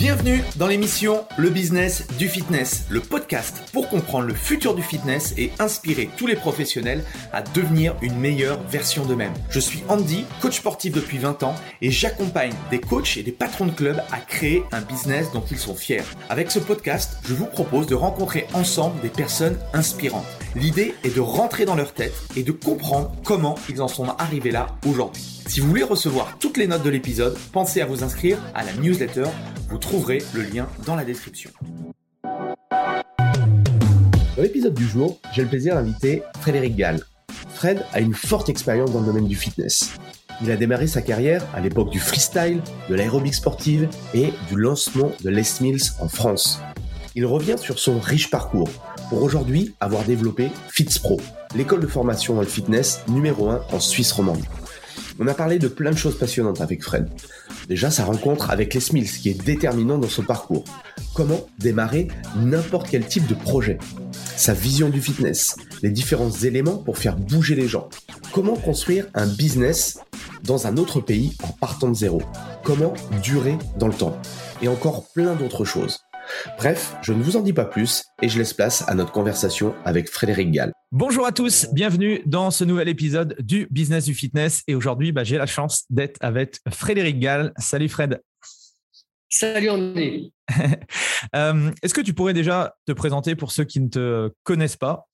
Bienvenue dans l'émission Le Business du Fitness, le podcast pour comprendre le futur du fitness et inspirer tous les professionnels à devenir une meilleure version d'eux-mêmes. Je suis Andy, coach sportif depuis 20 ans et j'accompagne des coachs et des patrons de clubs à créer un business dont ils sont fiers. Avec ce podcast, je vous propose de rencontrer ensemble des personnes inspirantes. L'idée est de rentrer dans leur tête et de comprendre comment ils en sont arrivés là aujourd'hui. Si vous voulez recevoir toutes les notes de l'épisode, pensez à vous inscrire à la newsletter. Vous trouverez le lien dans la description. Dans l'épisode du jour, j'ai le plaisir d'inviter Frédéric Gall. Fred a une forte expérience dans le domaine du fitness. Il a démarré sa carrière à l'époque du freestyle, de l'aérobic sportive et du lancement de Les Mills en France. Il revient sur son riche parcours pour aujourd'hui avoir développé FitsPro, l'école de formation dans le fitness numéro 1 en Suisse romande. On a parlé de plein de choses passionnantes avec Fred. Déjà, sa rencontre avec les Smiths, qui est déterminant dans son parcours. Comment démarrer n'importe quel type de projet? Sa vision du fitness, les différents éléments pour faire bouger les gens. Comment construire un business dans un autre pays en partant de zéro? Comment durer dans le temps? Et encore plein d'autres choses. Bref, je ne vous en dis pas plus et je laisse place à notre conversation avec Frédéric Gall. Bonjour à tous, bienvenue dans ce nouvel épisode du Business du Fitness. Et aujourd'hui, bah, j'ai la chance d'être avec Frédéric Gall. Salut Fred. Salut André. Euh, est-ce que tu pourrais déjà te présenter pour ceux qui ne te connaissent pas?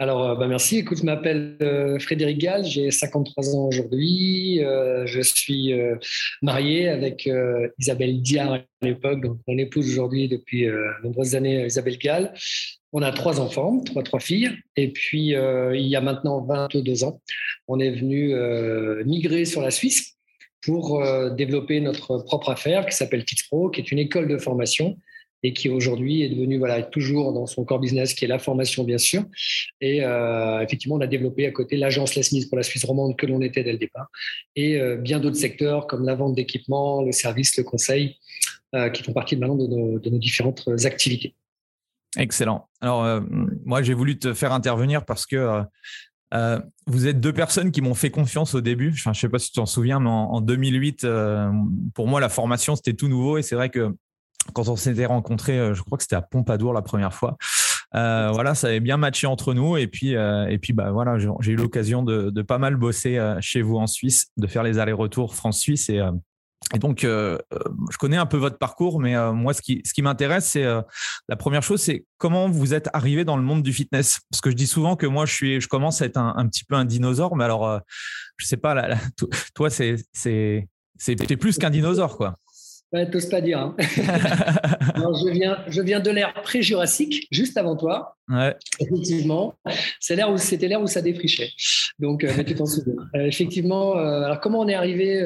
Alors, euh, bah merci. Écoute, je m'appelle euh, Frédéric Gall, j'ai 53 ans aujourd'hui. Euh, je suis marié avec Isabelle Diard à l'époque, donc mon épouse aujourd'hui depuis de nombreuses années, Isabelle Gall. On a trois enfants, trois, filles. Et puis, il y a maintenant 22 ans, on est venu migrer sur la Suisse pour développer notre propre affaire qui s'appelle Pro, qui est une école de formation et qui aujourd'hui est devenu voilà toujours dans son core business qui est la formation bien sûr et euh, effectivement on a développé à côté l'agence Smith pour la Suisse romande que l'on était dès le départ et euh, bien d'autres secteurs comme la vente d'équipements le service le conseil euh, qui font partie maintenant de nos, différentes activités excellent alors moi j'ai voulu te faire intervenir parce que vous êtes deux personnes qui m'ont fait confiance au début. Je ne sais pas si tu t'en souviens, mais en 2008, pour moi, la formation, c'était tout nouveau. Et c'est vrai que quand on s'était rencontrés, euh, je crois que c'était à Pompadour la première fois. Euh, voilà, ça avait bien matché entre nous. Et puis, euh, et puis bah, voilà, j'ai eu l'occasion de, pas mal bosser chez vous en Suisse, de faire les allers-retours France-Suisse. Et, et, donc, je connais un peu votre parcours, mais moi, ce qui, ce qui m'intéresse, c'est la première chose, c'est comment vous êtes arrivé dans le monde du fitness. Parce que je dis souvent que moi, je, suis, je commence à être un, petit peu un dinosaure, mais alors, je sais pas, toi, c'est plus qu'un dinosaure, quoi. Ouais, t'oses pas dire. Hein. je, viens, je viens de l'ère pré-jurassique, juste avant toi. Ouais. Effectivement, c'est l'ère où c'était l'ère où ça défrichait. Donc, euh, tu t'en souviens. Euh, effectivement, euh, alors comment on est arrivé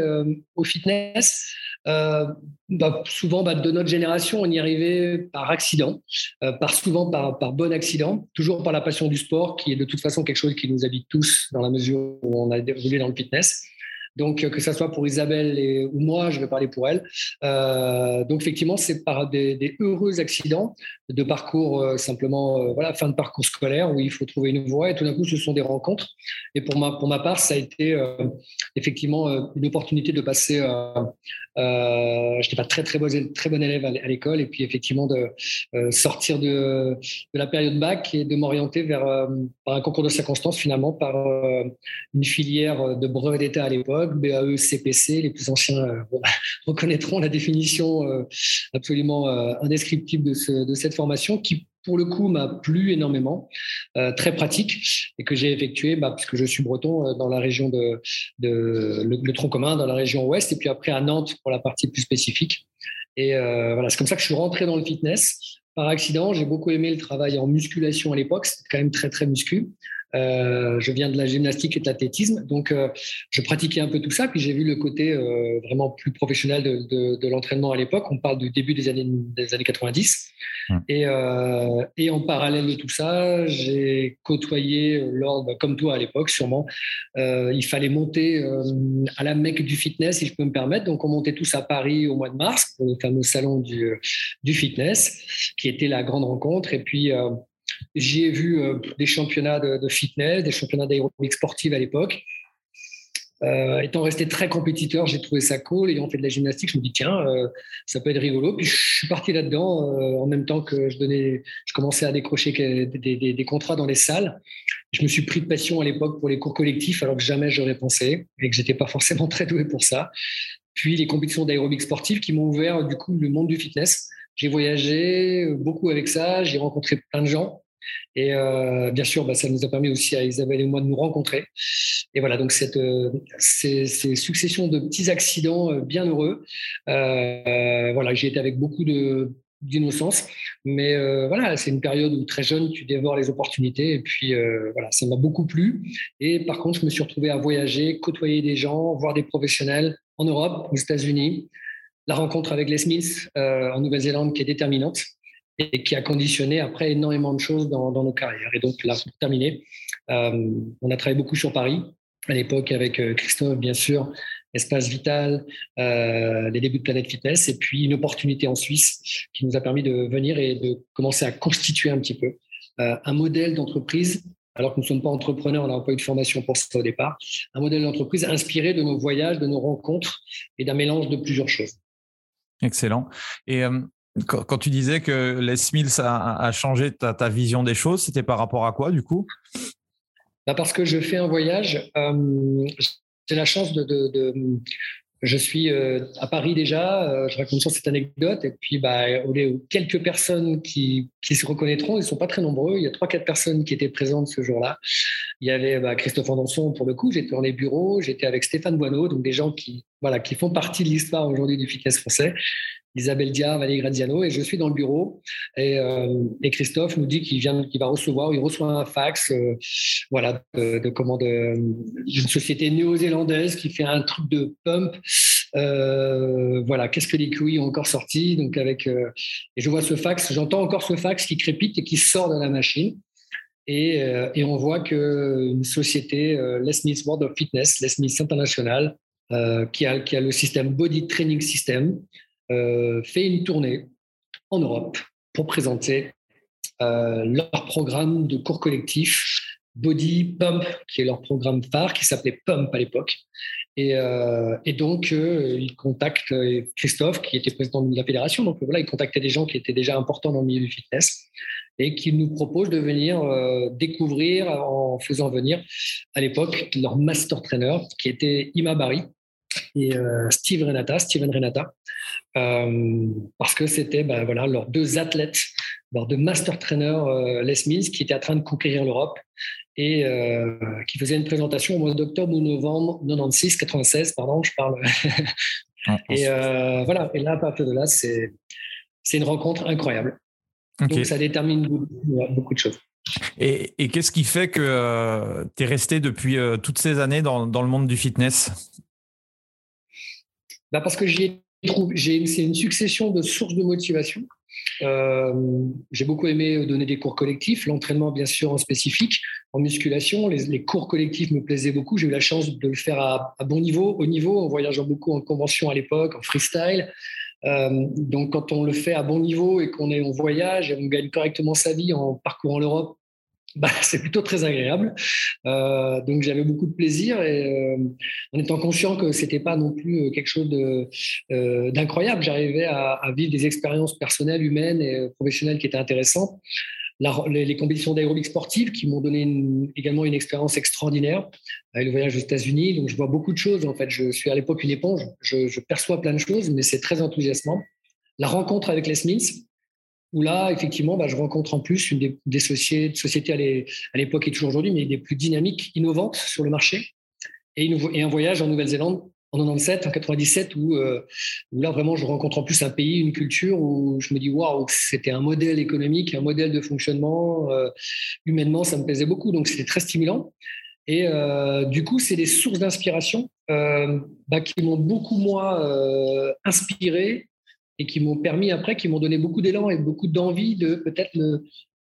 au fitness? Bah, Souvent, bah, de notre génération, on y arrivait par accident, par souvent par, par bon accident, toujours par la passion du sport, qui est de toute façon quelque chose qui nous habite tous dans la mesure où on a évolué dans le fitness. Donc, que ce soit pour Isabelle ou moi, je vais parler pour elle. Euh, donc, effectivement, c'est par des, heureux accidents de parcours, euh, simplement, euh, voilà, fin de parcours scolaire où il faut trouver une voie. Et tout d'un coup, ce sont des rencontres. Et pour ma, pour ma part, ça a été effectivement une opportunité de passer. je n'étais pas très, très bon, très bon élève à l'école. Et puis, effectivement, de sortir de, de, la période bac et de m'orienter vers un concours de circonstances, finalement, par une filière de brevet d'État à l'époque BAE, CPC, les plus anciens euh, reconnaîtront la définition euh, absolument euh, indescriptible de, cette formation qui, pour le coup, m'a plu énormément, très pratique et que j'ai effectué, bah, puisque je suis breton, dans la région de, le, tronc commun, dans la région ouest, et puis après à Nantes pour la partie plus spécifique. Et voilà, c'est comme ça que je suis rentré dans le fitness par accident. J'ai beaucoup aimé le travail en musculation à l'époque. C'était quand même très, très muscu. Euh, je viens de la gymnastique et de l'athlétisme, donc euh, je pratiquais un peu tout ça. Puis j'ai vu le côté euh, vraiment plus professionnel de, de, de l'entraînement à l'époque. On parle du début des années, des années 90. Et, euh, et, en parallèle de tout ça, j'ai côtoyé lors, bah, comme toi à l'époque, sûrement, il fallait monter à la mecque du fitness, si je peux me permettre. Donc on montait tous à Paris au mois de mars, pour le fameux salon du, du fitness, qui était la grande rencontre. Et puis J'y ai vu euh, des championnats de, fitness, des championnats d'aérobic sportive à l'époque. Euh, étant resté très compétiteur, j'ai trouvé ça cool. Ayant fait de la gymnastique, je me dis tiens, euh, ça peut être rigolo. Puis je suis parti là-dedans en même temps que je donnais, je commençais à décrocher des, contrats dans les salles. Je me suis pris de passion à l'époque pour les cours collectifs, alors que jamais j'aurais pensé et que j'étais pas forcément très doué pour ça. Puis les compétitions d'aérobic sportive qui m'ont ouvert du coup le monde du fitness. J'ai voyagé beaucoup avec ça, j'ai rencontré plein de gens. Et euh, bien sûr, bah, ça nous a permis aussi à Isabelle et moi de nous rencontrer. Et voilà, donc cette, euh, ces, ces, successions de petits accidents euh, bien heureux. Euh, voilà, j'ai été avec beaucoup d'innocence, mais voilà, c'est une période où très jeune, tu dévores les opportunités. Et puis voilà, ça m'a beaucoup plu. Et par contre, je me suis retrouvé à voyager, côtoyer des gens, voir des professionnels en Europe, aux États-Unis. La rencontre avec Les Smiths en Nouvelle-Zélande qui est déterminante et qui a conditionné après énormément de choses dans, nos carrières. Et donc là, pour terminer, euh, on a travaillé beaucoup sur Paris à l'époque avec euh, Christophe, bien sûr, Espace Vital, euh, les débuts de Planète Fitness, et puis une opportunité en Suisse qui nous a permis de venir et de commencer à constituer un petit peu un modèle d'entreprise alors que nous ne sommes pas entrepreneurs, on n'a pas eu de formation pour ça au départ, un modèle d'entreprise inspiré de nos voyages, de nos rencontres et d'un mélange de plusieurs choses. Excellent. Et quand, tu disais que Les Mills a, changé ta, vision des choses, c'était par rapport à quoi du coup? Bah Parce que je fais un voyage. Euh, j'ai la chance de, je suis euh, à Paris déjà, euh, je raconte cette anecdote, et puis bah, quelques personnes qui, qui se reconnaîtront, ils ne sont pas très nombreux, il y a trois, quatre personnes qui étaient présentes ce jour-là. Il y avait bah, Christophe Andanson pour le coup, j'étais dans les bureaux, j'étais avec Stéphane Boineau, donc des gens qui, voilà, qui font partie de l'histoire aujourd'hui du fitness français. Isabelle Dia, Valérie Graziano, et je suis dans le bureau. Et, euh, et Christophe nous dit qu'il vient, qu'il va recevoir, il reçoit un fax, euh, voilà, de, de comment d'une société néo-zélandaise qui fait un truc de pump. Euh, voilà, qu'est-ce que les QI ont encore sorti? Donc avec, et je vois ce fax, j'entends encore ce fax qui crépite et qui sort de la machine. Et, et on voit que une société, Les Smith World of Fitness, Les International, qui a, qui a le système Body Training System, fait une tournée en Europe pour présenter euh, leur programme de cours collectif Body Pump, qui est leur programme phare, qui s'appelait Pump à l'époque. Et, euh, donc, ils contactent Christophe, qui était président de la fédération. Donc, voilà, ils contactaient des gens qui étaient déjà importants dans le milieu du fitness et qui nous proposent de venir découvrir en faisant venir, à l'époque, leur master trainer, qui était Ima Barry, et euh, Steve Renata, Steven Renata, euh, parce que c'était ben, voilà, leurs deux athlètes, leurs deux master trainers euh, Les Mills qui étaient en train de conquérir l'Europe et qui faisaient une présentation au mois d'octobre ou novembre 96, 96, pardon, je parle. Et voilà, et là, à partir de là, c'est, c'est une rencontre incroyable. Donc ça détermine beaucoup, de choses. Et, et qu'est-ce qui fait que tu es resté depuis toutes ces années dans, dans le monde du fitness? Bah Parce que j'ai c'est une succession de sources de motivation. Euh, j'ai beaucoup aimé donner des cours collectifs, l'entraînement bien sûr en spécifique, en musculation. Les, cours collectifs me plaisaient beaucoup. J'ai eu la chance de le faire à, bon niveau, au niveau, en voyageant beaucoup en convention à l'époque, en freestyle. Euh, donc quand on le fait à bon niveau et qu'on est en voyage et on gagne correctement sa vie en parcourant l'Europe bah, c'est plutôt très agréable. Euh, donc j'avais beaucoup de plaisir euh, en étant conscient que c'était pas non plus euh, quelque chose d'incroyable, j'arrivais à, vivre des expériences personnelles, humaines et professionnelles qui étaient intéressantes. les, compétitions d'aérobic sportive qui m'ont donné également une expérience extraordinaire avec le voyage aux États-Unis. Donc je vois beaucoup de choses. En fait, je suis à l'époque une éponge. Je perçois plein de choses, mais c'est très enthousiasmant. La rencontre avec les Smiths, où là, effectivement, bah, je rencontre en plus une des, sociétés, à l'époque et toujours aujourd'hui, mais des plus dynamiques, innovantes sur le marché, et, un voyage en Nouvelle-Zélande en 97, en 97, où, là vraiment je rencontre en plus un pays, une culture où je me dis waouh, c'était un modèle économique, un modèle de fonctionnement. humainement, ça me plaisait beaucoup, donc c'était très stimulant. Et du coup, c'est des sources d'inspiration bah, qui m'ont beaucoup moi inspiré et qui m'ont permis après, qui m'ont donné beaucoup d'élan et beaucoup d'envie de peut-être le,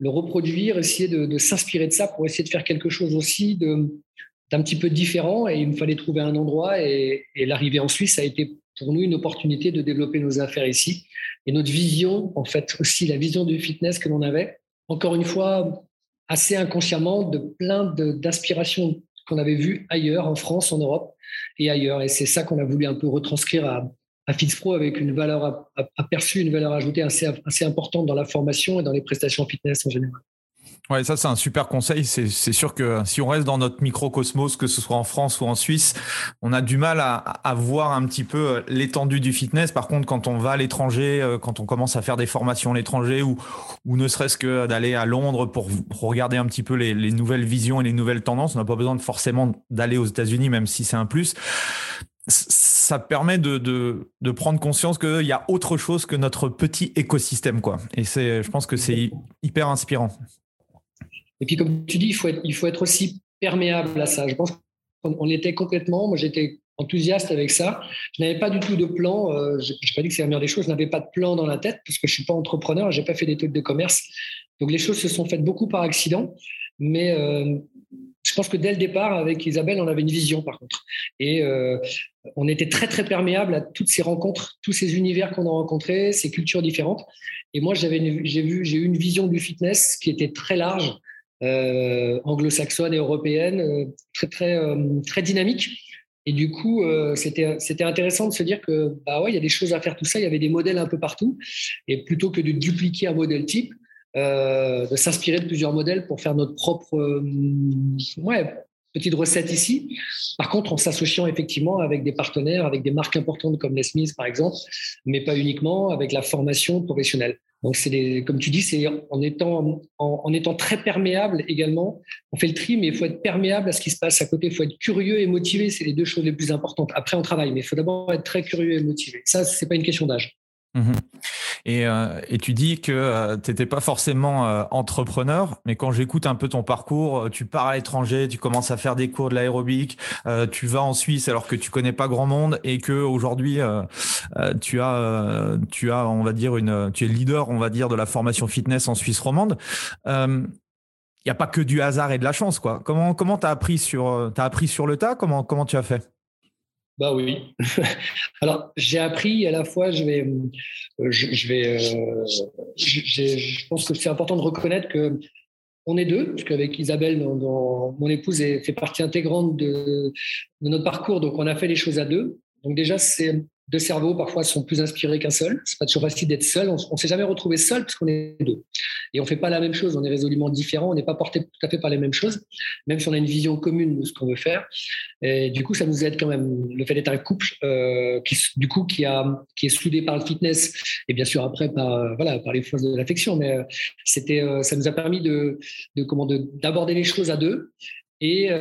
reproduire, essayer de, s'inspirer de ça pour essayer de faire quelque chose aussi d'un petit peu différent. Et il me fallait trouver un endroit et, l'arrivée en Suisse a été pour nous une opportunité de développer nos affaires ici et notre vision, en fait aussi la vision du fitness que l'on avait. Encore une fois, assez inconsciemment de plein d'aspirations qu'on avait vues ailleurs, en France, en Europe et ailleurs. Et c'est ça qu'on a voulu un peu retranscrire à, à FitzPro avec une valeur aperçue, une valeur ajoutée assez, importante dans la formation et dans les prestations fitness en général. Ouais, ça c'est un super conseil. C'est sûr que si on reste dans notre microcosmos, que ce soit en France ou en Suisse, on a du mal à, voir un petit peu euh, l'étendue du fitness. Par contre, quand on va à l'étranger, euh, quand on commence à faire des formations à l'étranger ou, ou ne serait-ce que d'aller à Londres pour, regarder un petit peu les, les, nouvelles visions et les nouvelles tendances, on n'a pas besoin de forcément d'aller aux États-Unis, même si c'est un plus ça permet de, de, de prendre conscience qu'il y a autre chose que notre petit écosystème. Quoi. Et je pense que c'est hyper inspirant. Et puis, comme tu dis, il faut être, il faut être aussi perméable à ça. Je pense qu'on était complètement, moi j'étais enthousiaste avec ça. Je n'avais pas du tout de plan. Euh, je n'ai pas dit que c'est la meilleure des choses. Je n'avais pas de plan dans la tête parce que je ne suis pas entrepreneur. Je n'ai pas fait d'études de commerce. Donc les choses se sont faites beaucoup par accident. Mais euh, je pense que dès le départ, avec Isabelle, on avait une vision par contre. Et euh, on était très, très perméable à toutes ces rencontres, tous ces univers qu'on a rencontrés, ces cultures différentes. Et moi, j'ai eu une vision du fitness qui était très large, euh, anglo-saxonne et européenne, euh, très, très, très dynamique. Et du coup, c'était, c'était intéressant de se dire que, bah ouais, il y a des choses à faire, tout ça. Il y avait des modèles un peu partout. Et plutôt que de dupliquer un modèle type, euh, de s'inspirer de plusieurs modèles pour faire notre propre euh, ouais, petite recette ici. Par contre, en s'associant effectivement avec des partenaires, avec des marques importantes comme Les Smiths par exemple, mais pas uniquement, avec la formation professionnelle. Donc, c'est comme tu dis, c'est en étant, en, étant très perméable également. On fait le tri, mais il faut être perméable à ce qui se passe à côté. Il faut être curieux et motivé. C'est les deux choses les plus importantes. Après, on travaille, mais il faut d'abord être très curieux et motivé. Ça, c'est pas une question d'âge. Mmh et, euh, et, tu dis que euh, tu n'étais pas forcément euh, entrepreneur, mais quand j'écoute un peu ton parcours, tu pars à l'étranger, tu commences à faire des cours de l'aérobic, tu vas en Suisse alors que tu connais pas grand monde et que aujourd'hui tu as, tu as, on va dire tu es leader, on va dire, de la formation fitness en Suisse romande. Il n'y a pas que du hasard et de la chance, quoi. Comment comment t'as appris sur, appris sur le tas? Comment comment tu as fait? Bah oui. Alors, j'ai appris à la fois, je vais, euh, je, vais, euh, je pense que c'est important de reconnaître que on est deux, parce qu'avec Isabelle, mon épouse, fait partie intégrante de, de, notre parcours, donc on a fait les choses à deux. Donc déjà, c'est deux cerveaux parfois sont plus inspirés qu'un seul. C'est pas toujours facile d'être seul. On, ne s'est jamais retrouvé seul parce qu'on est deux. Et on fait pas la même chose. On est résolument différents. On n'est pas porté tout à fait par les mêmes choses, même si on a une vision commune de ce qu'on veut faire. Et du coup, ça nous aide quand même. Le fait d'être un couple, euh, qui, du coup, qui a, qui est soudé par le fitness et bien sûr après par, voilà, par les forces de l'affection. Mais euh, euh, ça nous a permis de comment, d'aborder les choses à deux et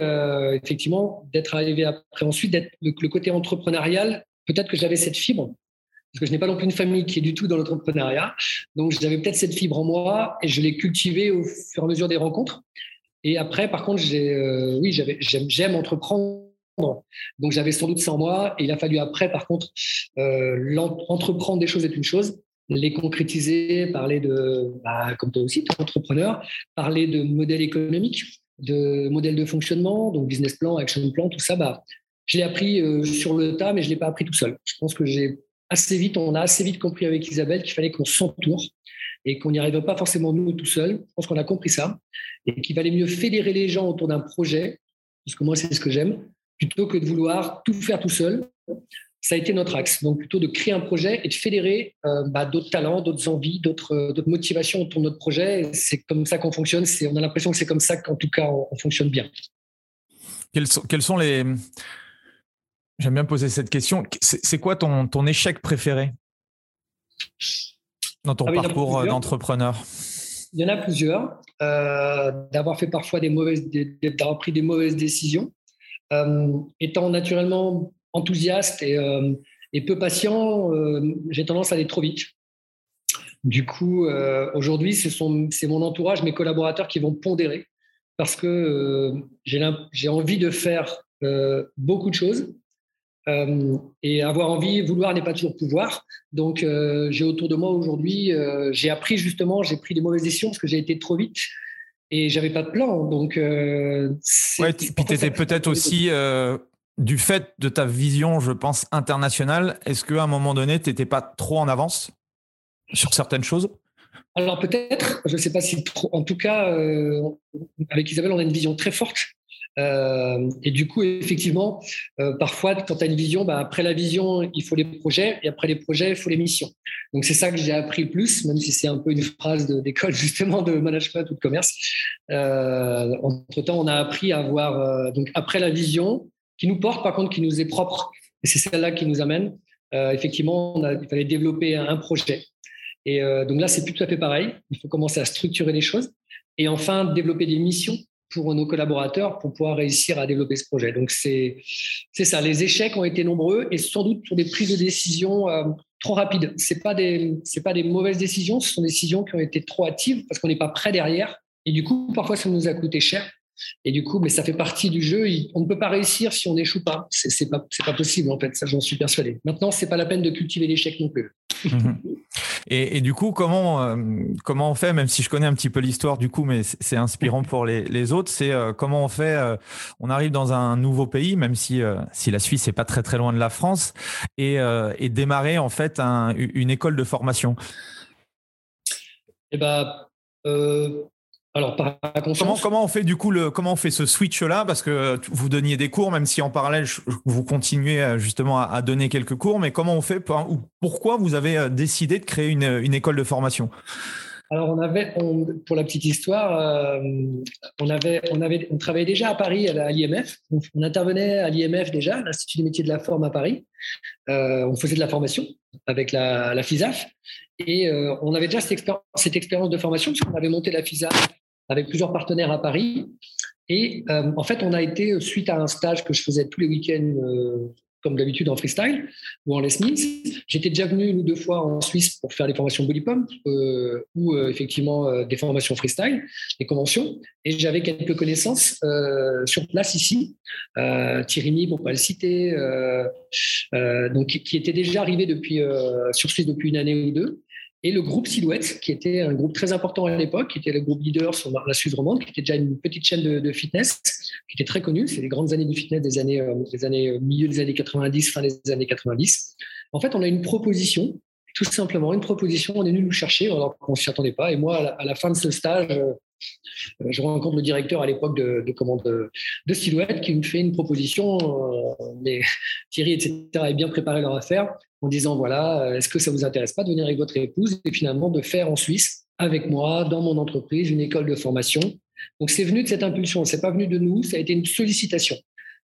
effectivement d'être arrivé après ensuite d'être le, côté entrepreneurial peut-être que j'avais cette fibre, parce que je n'ai pas non plus une famille qui est du tout dans l'entrepreneuriat. Donc, j'avais peut-être cette fibre en moi et je l'ai cultivée au fur et à mesure des rencontres. Et après, par contre, euh, oui, j'aime, entreprendre. Donc, j'avais sans doute ça en moi. Il a fallu après, par contre, euh, entreprendre des choses est une chose. Les concrétiser, parler de, bah, comme toi aussi, entrepreneur, parler de modèles économiques, de modèles de fonctionnement, donc business plan, action plan, tout ça, bah, je l'ai appris euh, sur le tas, mais je ne l'ai pas appris tout seul. Je pense que j'ai assez vite, on a assez vite compris avec Isabelle qu'il fallait qu'on s'entoure et qu'on n'y arrive pas forcément nous tout seul. Je pense qu'on a compris ça et qu'il valait mieux fédérer les gens autour d'un projet, parce que moi c'est ce que j'aime, plutôt que de vouloir tout faire tout seul. Ça a été notre axe. Donc plutôt de créer un projet et de fédérer euh, bah, d'autres talents, d'autres envies, d'autres, motivations autour de notre projet. C'est comme ça qu'on fonctionne. on a l'impression que c'est comme ça qu'en tout cas on, fonctionne bien. quels sont les, J'aime bien poser cette question. C'est quoi ton, ton échec préféré dans ton ah parcours d'entrepreneur? Il y en a plusieurs. Euh, d'avoir fait parfois des mauvaises, d'avoir pris des mauvaises décisions. Euh, étant naturellement enthousiaste et, et peu patient, j'ai tendance à aller trop vite. Du coup, aujourd'hui, c'est mon entourage, mes collaborateurs qui vont pondérer parce que j'ai envie de faire beaucoup de choses euh, et avoir envie, vouloir n'est pas toujours pouvoir. Donc, euh, j'ai autour de moi aujourd'hui, euh, j'ai appris justement, j'ai pris des mauvaises décisions parce que j'ai été trop vite et j'avais pas de plan. Donc, ouais, puis tu étais peut-être aussi du fait de ta vision, je pense, internationale. Est-ce qu'à un moment donné, tu n'étais pas trop en avance sur certaines choses? Alors peut-être, je ne sais pas si trop. En tout cas, avec Isabelle, on a une vision très forte euh, et du coup, effectivement, euh, parfois, quand tu as une vision, bah, après la vision, il faut les projets, et après les projets, il faut les missions. Donc, c'est ça que j'ai appris le plus, même si c'est un peu une phrase d'école, justement, de management ou de commerce. Euh, entre-temps, on a appris à avoir, donc, après la vision, qui nous porte, par contre, qui nous est propre. Et c'est celle-là qui nous amène. effectivement, il fallait développer un, projet. Et donc là, c'est plus tout à fait pareil. Il faut commencer à structurer les choses. Et enfin, développer des missions pour nos collaborateurs pour pouvoir réussir à développer ce projet. Donc c'est ça. Les échecs ont été nombreux et sans doute sur des prises de décision euh, trop rapides. C'est pas des pas des mauvaises décisions, ce sont des décisions qui ont été trop hâtives parce qu'on n'est pas prêt derrière. Et du coup, parfois, ça nous a coûté cher. Et du coup, mais ça fait partie du jeu. On ne peut pas réussir si on n'échoue pas. C'est pas, pas possible, en fait. Ça, j'en suis persuadé. Maintenant, c'est pas la peine de cultiver l'échec non plus. Mhm. Et, du coup, comment, euh, comment on fait, même si je connais un petit peu l'histoire du coup, mais c'est inspirant pour les, autres, c'est euh, comment on fait, euh, on arrive dans un nouveau pays, même si, si la Suisse n'est pas très très loin de la France, et, et démarrer en fait une école de formation? Eh ben, alors, par comment, comment on fait du coup le comment on fait ce switch là parce que vous donniez des cours même si en parallèle vous continuez euh, justement à, donner quelques cours mais comment on fait ou pourquoi vous avez euh, décidé de créer une, une école de formation? Alors on avait pour la petite histoire euh, on avait on avait on travaillait déjà à Paris à l'IMF on, intervenait à l'IMF déjà l'Institut des métiers de la forme à Paris. On faisait de la formation avec la, la FISAF. Et on avait déjà cette, cette expérience de formation parce qu'on avait monté la FISAF avec plusieurs partenaires à Paris. Et euh, en fait, on a été, euh, suite à un stage que je faisais tous les week-ends, euh, comme d'habitude en freestyle ou en Les Mills, j'étais déjà venu une ou deux fois en Suisse pour faire des formations body pump ou effectivement des formations freestyle, des conventions. Et j'avais quelques connaissances sur place ici. Thierry pour pas le citer, donc qui était déjà arrivé depuis, sur Suisse depuis une année ou deux et le groupe Silhouette, qui était un groupe très important à l'époque, qui était le groupe leader sur la Suisse romande, qui était déjà une petite chaîne de, fitness, qui était très connue. C'est les grandes années du fitness des années, euh, des années euh, milieu des années 90, fin des années 90. En fait, on a une proposition, tout simplement une proposition. On est venu nous chercher alors qu'on s'y attendait pas. Et moi, à la, fin de ce stage, euh, je rencontre le directeur à l'époque de, de, de, Silhouette qui me fait une proposition. mais Thierry, etc., est bien préparé leur affaire en disant voilà, euh, est-ce que ça vous intéresse pas de venir avec votre épouse et finalement de faire en Suisse avec moi, dans mon entreprise, une école de formation. Donc c'est venu de cette impulsion, c'est pas venu de nous, ça a été une sollicitation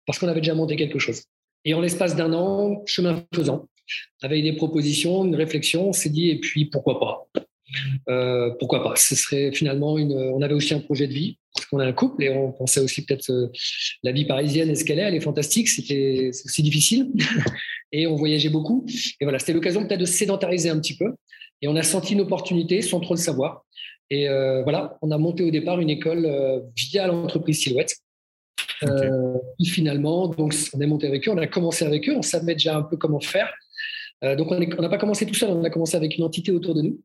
parce qu'on avait déjà monté quelque chose. Et en l'espace d'un an, chemin faisant, avec des propositions, une réflexion, on s'est dit et puis pourquoi pas euh, pourquoi pas Ce serait finalement une. On avait aussi un projet de vie parce qu'on a un couple et on pensait aussi peut-être euh, la vie parisienne est ce qu'elle est, elle est fantastique. C'était aussi difficile et on voyageait beaucoup. Et voilà, c'était l'occasion peut-être de sédentariser un petit peu. Et on a senti une opportunité sans trop le savoir. Et euh, voilà, on a monté au départ une école via l'entreprise Silhouette. finalement, donc on est monté avec eux, on a commencé avec eux, on savait déjà un peu comment faire. donc on n'a pas commencé tout seul, on a commencé avec une entité autour de nous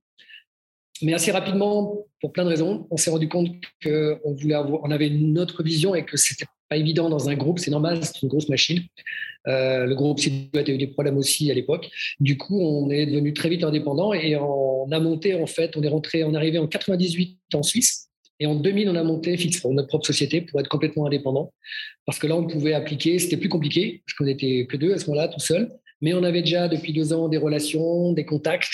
mais assez rapidement, pour plein de raisons, on s'est rendu compte qu'on voulait on avait une autre vision et que c'était pas évident dans un groupe. C'est normal, c'est une grosse machine. Euh, le groupe a eu des problèmes aussi à l'époque. Du coup, on est devenu très vite indépendant et on a monté en fait, on est rentré, on est arrivé en 98 en Suisse. Et en 2000, on a monté Fixfront, notre propre société, pour être complètement indépendant. Parce que là, on pouvait appliquer, c'était plus compliqué, parce qu'on n'était que deux à ce moment-là, tout seul. Mais on avait déjà depuis deux ans des relations, des contacts.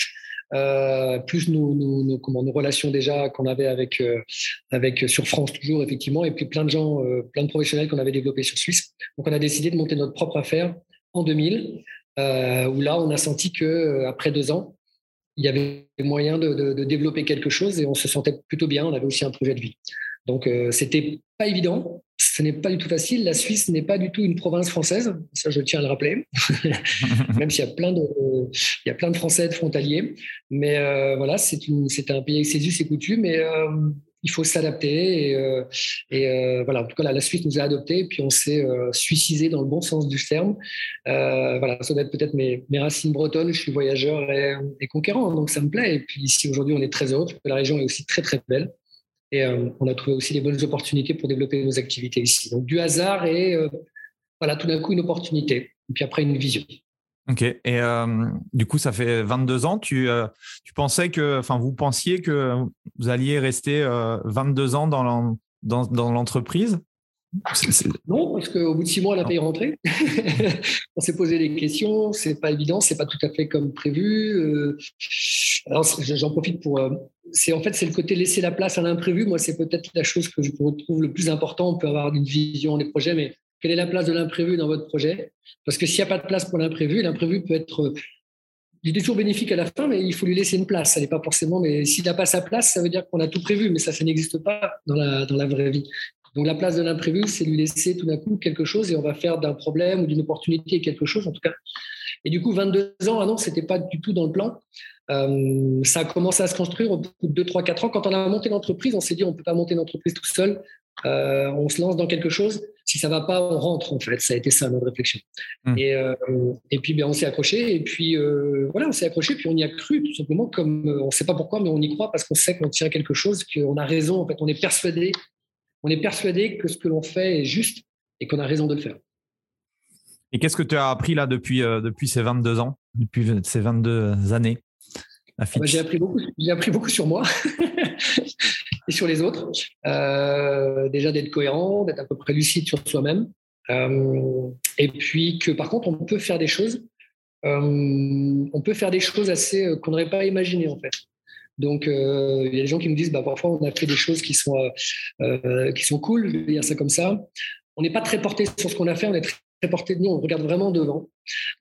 Euh, plus nos, relations déjà qu'on avait avec, euh, euh, sur France toujours effectivement, et puis plein de gens, plein de professionnels qu'on avait développés sur Suisse. Donc on a décidé de monter notre propre affaire en 2000, où là on a senti que après deux ans, il y avait moyen de, développer quelque chose et on se sentait plutôt bien. On avait aussi un projet de vie. Donc, c'était pas évident. Ce n'est pas du tout facile. La Suisse n'est pas du tout une province française. Ça, je tiens à le rappeler. Même s'il y a plein de, il y a plein de Français de frontaliers. Mais voilà, c'est un pays avec ses us et coutumes. Et il faut s'adapter. Et, euh, euh, voilà, en tout cas, la Suisse nous a adoptés, puis on s'est euh, suicidé dans le bon sens du terme. voilà, ça doit être peut-être mes, racines bretonnes. Je suis voyageur et, conquérant, donc ça me plaît. Et puis ici, aujourd'hui, on est très heureux, parce que la région est aussi très, très belle. Et on a trouvé aussi des bonnes opportunités pour développer nos activités ici. Donc du hasard et voilà, tout d'un coup, une opportunité. Puis après, une vision. Ok. Et euh, du coup, ça fait 22 ans. Tu, euh, tu pensais que, enfin, vous pensiez que vous alliez rester 22 euh, ans dans l'entreprise? Non, parce qu'au bout de six mois, la paye rentrée. on s'est posé des questions. C'est pas évident. C'est pas tout à fait comme prévu. alors, j'en profite pour. c'est en fait, c'est le côté laisser la place à l'imprévu. Moi, c'est peut-être la chose que je trouve le plus important. On peut avoir une vision des projets, mais quelle est la place de l'imprévu dans votre projet? Parce que s'il n'y a pas de place pour l'imprévu, l'imprévu peut être il est toujours bénéfique à la fin, mais il faut lui laisser une place. Ça n'est pas forcément, mais s'il n'a pas sa place, ça veut dire qu'on a tout prévu, mais ça, ça n'existe pas dans la, dans la vraie vie. Donc la place de l'imprévu, c'est lui laisser tout d'un coup quelque chose et on va faire d'un problème ou d'une opportunité quelque chose en tout cas. Et du coup, 22 ans, ah non, c'était pas du tout dans le plan. Euh, ça a commencé à se construire au bout de 2, 3, 4 ans. Quand on a monté l'entreprise, on s'est dit on ne peut pas monter l'entreprise tout seul. Euh, on se lance dans quelque chose. Si ça va pas, on rentre en fait. Ça a été ça notre réflexion. Mmh. Et, euh, et puis ben, on s'est accroché. Et puis voilà, on s'est accroché. Puis on y a cru tout simplement comme on ne sait pas pourquoi, mais on y croit parce qu'on sait qu'on tient quelque chose, qu'on a raison. En fait, on est persuadé. On est persuadé que ce que l'on fait est juste et qu'on a raison de le faire. Et qu'est-ce que tu as appris là depuis, depuis ces 22 ans, depuis ces 22 années ah bah, J'ai appris, beaucoup, appris beaucoup sur moi. et sur les autres. Euh, déjà d'être cohérent, d'être à peu près lucide sur soi-même. Euh, et puis que par contre, on peut faire des choses. Euh, on peut faire des choses assez qu'on n'aurait pas imaginé en fait. Donc, il y a des gens qui me disent, bah, parfois, on a fait des choses qui sont, qui sont cool, je vais dire ça comme ça. On n'est pas très porté sur ce qu'on a fait, on est très porté de nous, on regarde vraiment devant.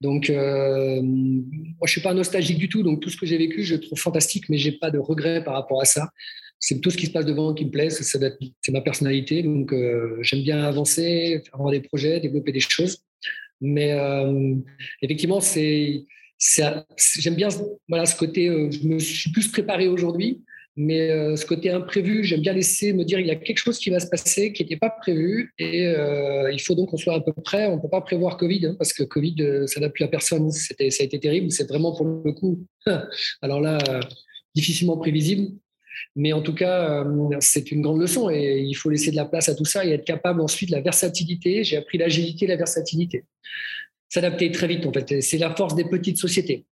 Donc, moi, je suis pas nostalgique du tout, donc tout ce que j'ai vécu, je trouve fantastique, mais j'ai pas de regrets par rapport à ça c'est tout ce qui se passe devant qui me plaît. C'est ma personnalité. Donc, euh, j'aime bien avancer, avoir des projets, développer des choses. Mais euh, effectivement, c'est, j'aime bien voilà, ce côté. Euh, je me suis plus préparé aujourd'hui. Mais ce côté imprévu, j'aime bien laisser me dire il y a quelque chose qui va se passer qui n'était pas prévu et il faut donc qu'on soit un peu prêt. On ne peut pas prévoir Covid hein, parce que Covid, ça n'a plus à personne. Ça a été terrible. C'est vraiment pour le coup, alors là, difficilement prévisible. Mais en tout cas, euh, c'est une grande leçon et il faut laisser de la place à tout ça et être capable ensuite de la versatilité. J'ai appris l'agilité et la versatilité. S'adapter très vite, en fait. C'est la force des petites sociétés.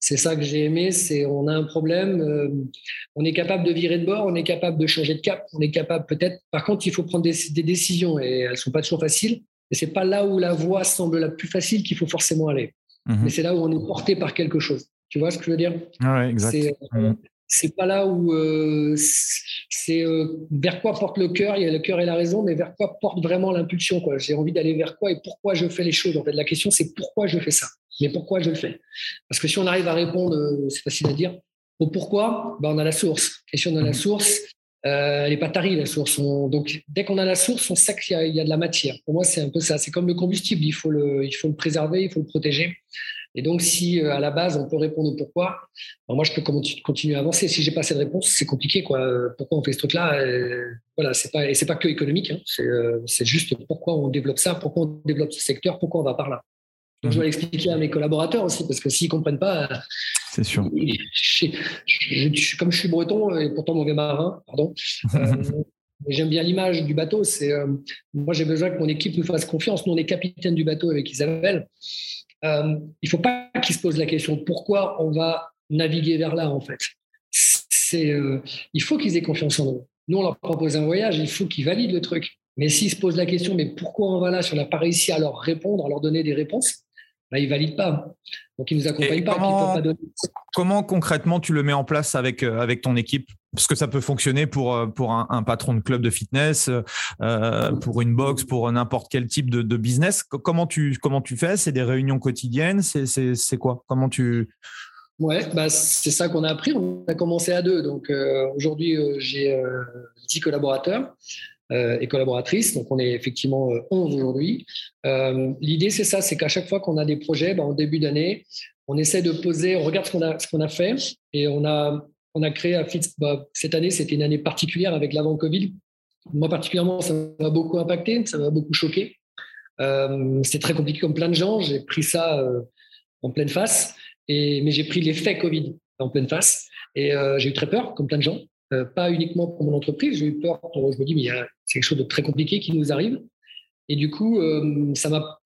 C'est ça que j'ai aimé, c'est on a un problème, euh, on est capable de virer de bord, on est capable de changer de cap, on est capable peut-être. Par contre, il faut prendre des, décisions et elles sont pas toujours faciles. Et c'est pas là où la voie semble la plus facile qu'il faut forcément aller. Mhm. Mais c'est là où on est porté par quelque chose. Tu vois ce que je veux dire? Ah ouais, exact. Euh, c'est pas là où euh, c'est euh, vers quoi porte le cœur. Il y a le cœur et la raison, mais vers quoi porte vraiment l'impulsion. Quoi. J'ai envie d'aller vers quoi et pourquoi je fais les choses. En fait, la question c'est pourquoi je fais ça, mais pourquoi je le fais? Parce que si on arrive à répondre, euh, c'est facile à dire. Au pourquoi, ben on a la source. Et si on a la source, elle n'est pas tarie la source. donc dès qu'on a la source, on sait qu'il y, y, a de la matière. Pour moi, c'est un peu ça. C'est comme le combustible. Il faut le, il faut le préserver, il faut le protéger. Et donc, si euh, à la base, on peut répondre au pourquoi, ben, moi, je peux continuer à avancer. Si j'ai pas cette réponse, c'est compliqué. Quoi. Pourquoi on fait ce truc-là euh, Voilà, c'est pas, et c'est pas que économique. Hein. Euh, c'est, juste pourquoi on développe ça, pourquoi on développe ce secteur, pourquoi on va par là. Donc, je dois mhm. l'expliquer à mes collaborateurs aussi, parce que s'ils comprennent pas, c'est sûr. comme je suis breton et pourtant mauvais marin, pardon. J'aime bien l'image du bateau. C'est moi j'ai besoin que mon équipe nous fasse confiance. Nous on est capitaine du bateau avec Isabelle. Euh, il ne faut pas qu'ils se posent la question pourquoi on va naviguer vers là, en fait. Euh, il faut qu'ils aient confiance en nous. Nous, on leur propose un voyage, il faut qu'ils valident le truc. Mais s'ils se posent la question, mais pourquoi on va là, si on n'a pas réussi à leur répondre, à leur donner des réponses, ils ne valident pas. Donc, ils ne nous accompagnent pas, comment, Comment concrètement tu le mets en place avec, euh, avec ton équipe? Parce que ça peut fonctionner pour, euh, pour un, patron de club de fitness, euh, pour une box, pour n'importe quel type de, business. Comment tu, comment tu fais? C'est des réunions quotidiennes? C'est quoi? Comment tu. Ouais, bah, c'est ça qu'on a appris. On a commencé à deux. Donc aujourd'hui, j'ai 10 collaborateurs. Et collaboratrices. Donc, on est effectivement 11 aujourd'hui. L'idée, c'est ça, c'est qu'à chaque fois qu'on a des projets, bah, en début d'année, on essaie de poser, on regarde ce qu'on a, ce a fait et on a, on a créé à Fitz, bah, cette année, c'était une année particulière avec l'avant-Covid. Moi, particulièrement, ça m'a beaucoup impacté, ça m'a beaucoup choqué. Euh, c'était très compliqué comme plein de gens. J'ai pris ça euh, en pleine face, et, mais j'ai pris l'effet Covid en pleine face. Et euh, j'ai eu très peur, comme plein de gens. Pas uniquement pour mon entreprise, j'ai eu peur. Je me dis, mais c'est quelque chose de très compliqué qui nous arrive. Et du coup, euh, ça m'a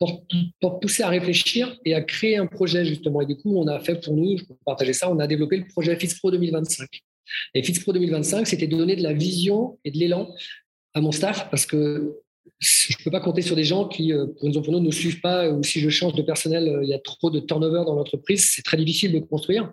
poussé à réfléchir et à créer un projet, justement. Et du coup, on a fait pour nous, je peux partager ça, on a développé le projet FitzPro 2025. Et FitzPro 2025, c'était donner de la vision et de l'élan à mon staff parce que je ne peux pas compter sur des gens qui, euh, pour une pour nous, ne nous suivent pas ou si je change de personnel, euh, il y a trop de turnover dans l'entreprise, c'est très difficile de construire.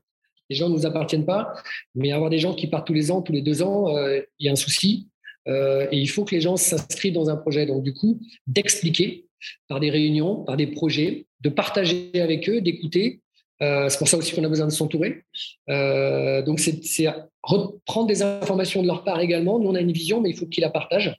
Les gens ne nous appartiennent pas, mais avoir des gens qui partent tous les ans, tous les deux ans, il y a un souci. Euh, et il faut que les gens s'inscrivent dans un projet. Donc, du coup, d'expliquer par des réunions, par des projets, de partager avec eux, d'écouter. Euh, c'est pour ça aussi qu'on a besoin de s'entourer. Euh, donc, c'est reprendre des informations de leur part également. Nous, on a une vision, mais il faut qu'ils la partagent.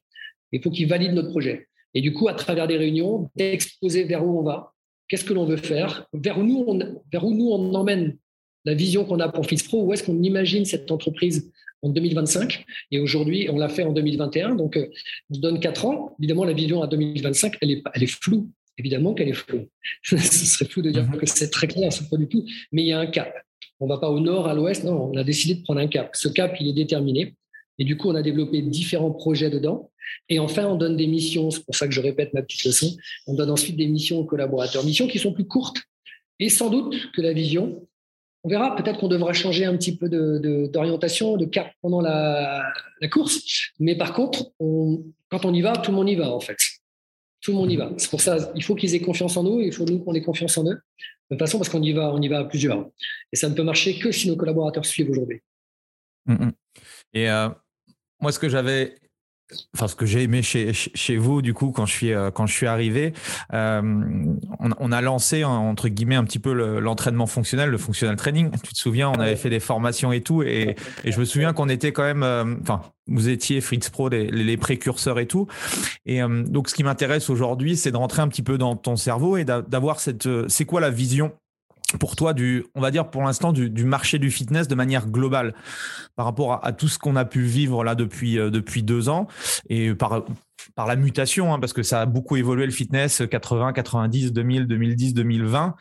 Il faut qu'ils valident notre projet. Et du coup, à travers des réunions, d'exposer vers où on va, qu'est-ce que l'on veut faire, vers où nous on, vers où nous on emmène la vision qu'on a pour FISPRO, où est-ce qu'on imagine cette entreprise en 2025. Et aujourd'hui, on l'a fait en 2021. Donc, euh, on se donne quatre ans. Évidemment, la vision à 2025, elle est, elle est floue. Évidemment qu'elle est floue. Ce serait flou de dire mhm. que c'est très clair, c'est pas du tout. Mais il y a un cap. On ne va pas au nord, à l'ouest. Non, on a décidé de prendre un cap. Ce cap, il est déterminé. Et du coup, on a développé différents projets dedans. Et enfin, on donne des missions. C'est pour ça que je répète ma petite leçon. On donne ensuite des missions aux collaborateurs. Missions qui sont plus courtes et sans doute que la vision, on verra, peut-être qu'on devra changer un petit peu d'orientation, de, cap pendant la, course. Mais par contre, quand on y va, tout le monde y va, en fait. Tout le monde y va. C'est pour ça, il faut qu'ils aient confiance en nous, il faut nous qu'on ait confiance en eux. De toute façon, parce qu'on y va, on y va à plusieurs. Et ça ne peut marcher que si nos collaborateurs suivent aujourd'hui. Mm, mm. Et euh, moi, ce que j'avais enfin ce que j'ai aimé chez, chez vous du coup quand je suis euh, quand je suis arrivé euh, on, a lancé entre guillemets un petit peu l'entraînement fonctionnel le functional training. Tu te souviens on avait fait des formations et tout et, et je me souviens qu'on était quand même euh, enfin vous étiez Fritz Pro les, les, précurseurs et tout. Et donc ce qui m'intéresse aujourd'hui c'est de rentrer un petit peu dans ton cerveau et d'avoir cette c'est quoi la vision pour toi du, on va dire pour l'instant du, marché du fitness de manière globale par rapport à, tout ce qu'on a pu vivre là depuis euh, depuis deux ans et par par la mutation hein, parce que ça a beaucoup évolué le fitness 80 90 2000 2010 2020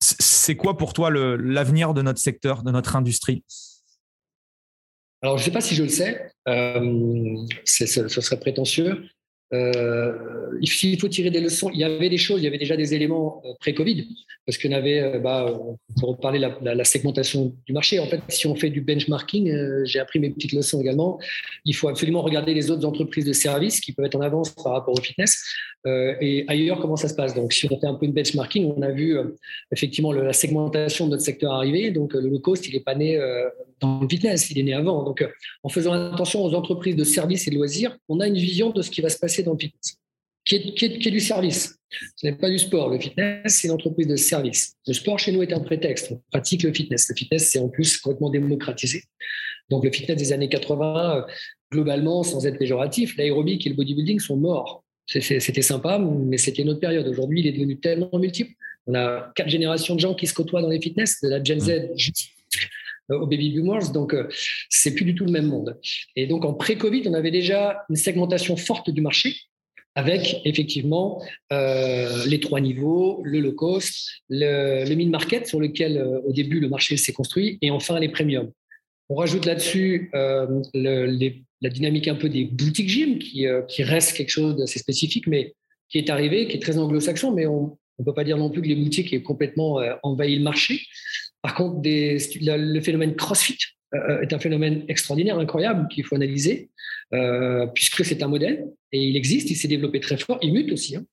c'est quoi pour toi l'avenir de notre secteur de notre industrie? Alors je ne sais pas si je le sais. Euh, ce serait prétentieux euh, il faut tirer des leçons. Il y avait des choses, il y avait déjà des éléments euh, pré-Covid, parce qu'on avait, euh, bah, pour reparler la, la, segmentation du marché, en fait, si on fait du benchmarking, euh, j'ai appris mes petites leçons également, il faut absolument regarder les autres entreprises de services qui peuvent être en avance par rapport au fitness. Et ailleurs, comment ça se passe? Donc, si on fait un peu une benchmarking, on a vu effectivement la segmentation de notre secteur arriver. Donc, le low cost, il n'est pas né dans le fitness, il est né avant. Donc, en faisant attention aux entreprises de services et de loisirs, on a une vision de ce qui va se passer dans le fitness, qui est, du service. Ce n'est pas du sport. Le fitness, c'est une entreprise de service. Le sport, chez nous, est un prétexte. On pratique le fitness. Le fitness, c'est en plus complètement démocratisé. Donc, le fitness des années 80, euh, globalement, sans être péjoratif, l'aérobic et le bodybuilding sont morts. C'était sympa, mais c'était une autre période. Aujourd'hui, il est devenu tellement multiple. On a quatre générations de gens qui se côtoient dans les fitness, de la Gen Z euh, au baby boomers, donc euh, c'est plus du tout le même monde. Et donc en pré-Covid, on avait déjà une segmentation forte du marché avec effectivement euh, les trois niveaux, le low cost, le, le mid-market sur lequel au début le marché s'est construit, et enfin les premiums. On rajoute là-dessus la dynamique un peu des boutiques gym qui, qui reste quelque chose d'assez spécifique, mais qui est arrivé, qui est très anglo-saxon, mais on ne peut pas dire non plus que les boutiques aient complètement envahi le marché. Par contre, le phénomène CrossFit euh, est un phénomène extraordinaire, incroyable, qu'il faut analyser, euh, puisque c'est un modèle et il existe, il s'est développé très fort, il mute aussi. Hein.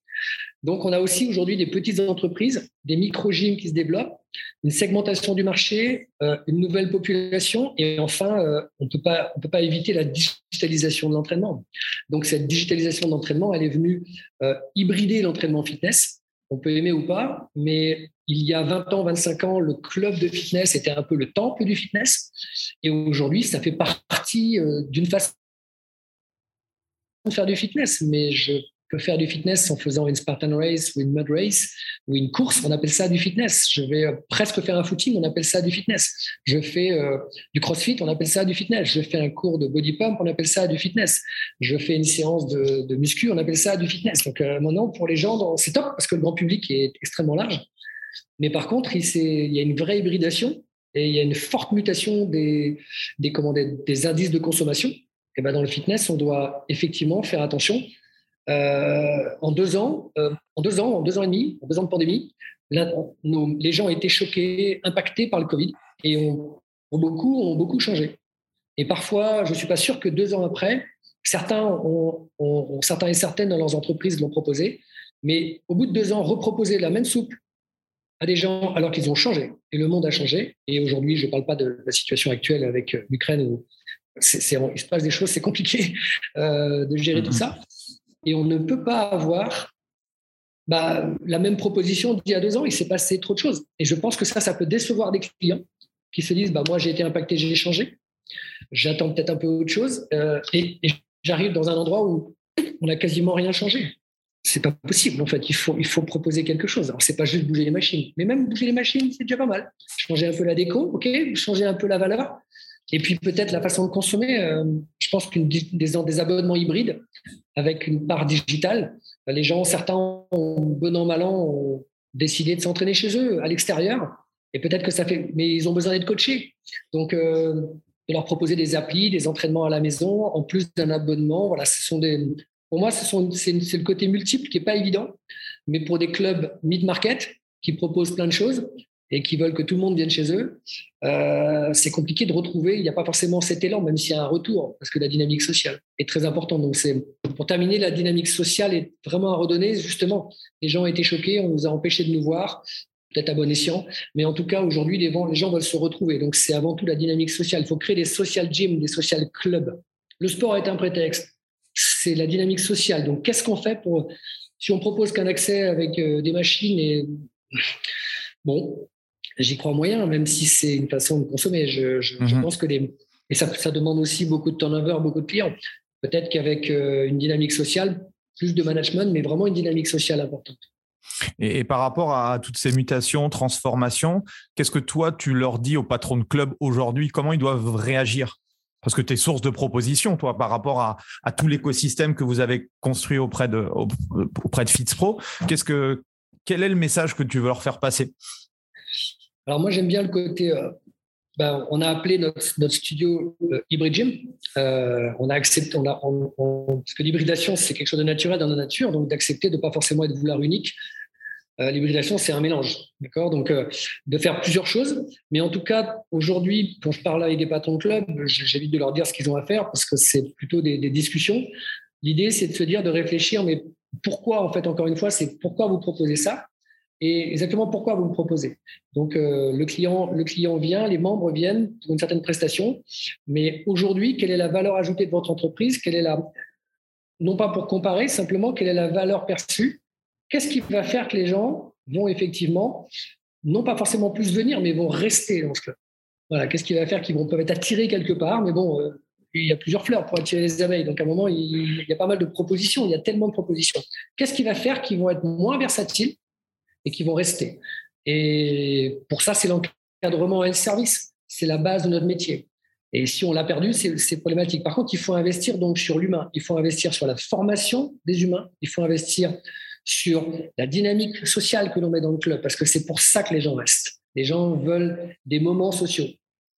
Donc, on a aussi aujourd'hui des petites entreprises, des micro-gyms qui se développent, une segmentation du marché, euh, une nouvelle population, et enfin, on ne peut pas éviter la digitalisation de l'entraînement. Donc, cette digitalisation de l'entraînement, elle est venue hybrider l'entraînement fitness on peut aimer ou pas, mais il y a 20 ans, 25 ans, le club de fitness était un peu le temple du fitness. Et aujourd'hui, ça fait partie euh, d'une façon de faire du fitness. Mais je faire du fitness en faisant une Spartan Race ou une Mud Race ou une course, on appelle ça du fitness. Je vais euh, presque faire un footing, on appelle ça du fitness. Je fais euh, du crossfit, on appelle ça du fitness. Je fais un cours de body pump, on appelle ça du fitness. Je fais une séance de, muscu, on appelle ça du fitness. Donc euh, maintenant, pour les gens, c'est top parce que le grand public est extrêmement large. Mais par contre, il, y a une vraie hybridation et il y a une forte mutation des, des, des indices de consommation. Et ben dans le fitness, on doit effectivement faire attention en deux ans, euh, en deux ans, en deux ans et demi, en deux ans de pandémie, les gens ont été choqués, impactés par le Covid et ont, beaucoup, ont beaucoup changé. Et parfois, je ne suis pas sûr que deux ans après, certains, ont, certains et certaines dans leurs entreprises l'ont proposé, mais au bout de deux ans, reproposer la même soupe à des gens alors qu'ils ont changé et le monde a changé. Et aujourd'hui, je ne parle pas de la situation actuelle avec l'Ukraine où il se passe des choses, c'est compliqué euh, de gérer tout mm-hmm. ça et on ne peut pas avoir bah, la même proposition d'il y a deux ans. Il s'est passé trop de choses. Et je pense que ça, ça peut décevoir des clients qui se disent bah, Moi, j'ai été impacté, j'ai changé. J'attends peut-être un peu autre chose. Euh, et, j'arrive dans un endroit où on n'a quasiment rien changé. C'est pas possible, en fait. Il faut, proposer quelque chose. Alors, c'est pas juste bouger les machines. Mais même bouger les machines, c'est déjà pas mal. Changer un peu la déco, OK Changer un peu la valeur. Et puis peut-être la façon de consommer. Euh, je pense qu'une des, abonnements hybrides avec une part digitale, les gens, certains, bon an mal an, ont décidé de s'entraîner chez eux, à l'extérieur. Et peut-être que ça fait, mais ils ont besoin d'être coachés. Donc, euh, de leur proposer des applis, des entraînements à la maison, en plus d'un abonnement. Voilà, ce sont des, pour moi, c'est le côté multiple qui n'est pas évident. Mais pour des clubs mid-market qui proposent plein de choses, et qui veulent que tout le monde vienne chez eux, euh, c'est compliqué de retrouver. Il n'y a pas forcément cet élan, même s'il y a un retour, parce que la dynamique sociale est très importante. Donc, pour terminer, la dynamique sociale est vraiment à redonner. Justement, les gens ont été choqués, on nous a empêchés de nous voir, peut-être à bon escient, mais en tout cas, aujourd'hui, les, les gens veulent se retrouver. Donc, c'est avant tout la dynamique sociale. Il faut créer des social gyms, des social clubs. Le sport est un prétexte. C'est la dynamique sociale. Donc, qu'est-ce qu'on fait pour si on propose qu'un accès avec euh, des machines et bon, j'y crois moyen, même si c'est une façon de consommer. Je, mhm. pense que les. Et ça, ça, demande aussi beaucoup de turnover, beaucoup de clients. Peut-être qu'avec euh, une dynamique sociale, plus de management, mais vraiment une dynamique sociale importante. Et, par rapport à toutes ces mutations, transformations, qu'est-ce que toi, tu leur dis aux patrons de club aujourd'hui? Comment ils doivent réagir? Parce que tu es source de propositions, toi, par rapport à, à tout l'écosystème que vous avez construit auprès de, auprès de FitzPro. Qu'est-ce que, quel est le message que tu veux leur faire passer? Alors moi j'aime bien le côté, euh, ben, on a appelé notre, studio euh, Hybrid Gym. Euh, on a accepté, on a, parce que l'hybridation c'est quelque chose de naturel dans la nature, donc d'accepter de ne pas forcément être vouloir unique. l'hybridation c'est un mélange, d'accord? Donc de faire plusieurs choses, mais en tout cas aujourd'hui quand je parle avec des patrons de club, j'évite de leur dire ce qu'ils ont à faire parce que c'est plutôt des discussions. L'idée c'est de se dire, de réfléchir, mais pourquoi en fait encore une fois, c'est pourquoi vous proposez ça? Et exactement pourquoi vous me proposez. Donc, euh, le, client, le client vient, les membres viennent pour une certaine prestation, mais aujourd'hui, quelle est la valeur ajoutée de votre entreprise? Quelle est la, non pas pour comparer, simplement quelle est la valeur perçue? Qu'est-ce qui va faire que les gens vont effectivement, non pas forcément plus venir, mais vont rester dans ce club? Voilà, qu'est-ce qui va faire qu'ils vont peuvent être attirés quelque part, mais bon. Euh, il y a plusieurs fleurs pour attirer les abeilles. Donc, à un moment, il y a pas mal de propositions. Il y a tellement de propositions. Qu'est-ce qui va faire qu'ils vont être moins versatiles et qui vont rester. Et pour ça, c'est l'encadrement et le service. C'est la base de notre métier. Et si on l'a perdu, c'est problématique. Par contre, il faut investir donc sur l'humain. Il faut investir sur la formation des humains. Il faut investir sur la dynamique sociale que l'on met dans le club, parce que c'est pour ça que les gens restent. Les gens veulent des moments sociaux.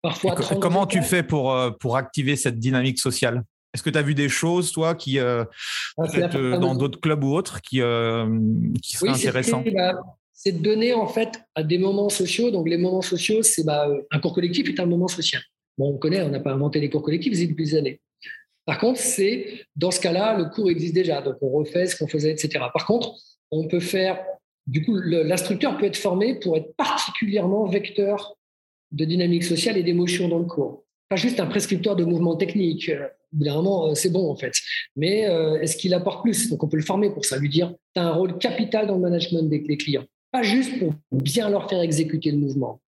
Parfois, comment tu fais pour, euh, pour activer cette dynamique sociale? Est-ce que tu as vu des choses, toi, qui, euh, ah, euh, dans d'autres clubs ou autres, qui, qui seraient intéressants? c'est de donner en fait à des moments sociaux. Donc les moments sociaux, c'est bah, un cours collectif est un moment social. Bon, on connaît, on n'a pas inventé les cours collectifs depuis des années. Par contre, c'est dans ce cas-là, le cours existe déjà, donc on refait ce qu'on faisait, etc. Par contre, on peut faire, du coup, l'instructeur peut être formé pour être particulièrement vecteur de dynamique sociale et d'émotion dans le cours. Pas juste un prescripteur de mouvements techniques, Au bout d'un moment, c'est bon en fait. Mais est-ce qu'il apporte plus? Donc on peut le former pour ça, lui dire, tu as un rôle capital dans le management des, des clients. Pas juste pour bien leur faire exécuter le mouvement.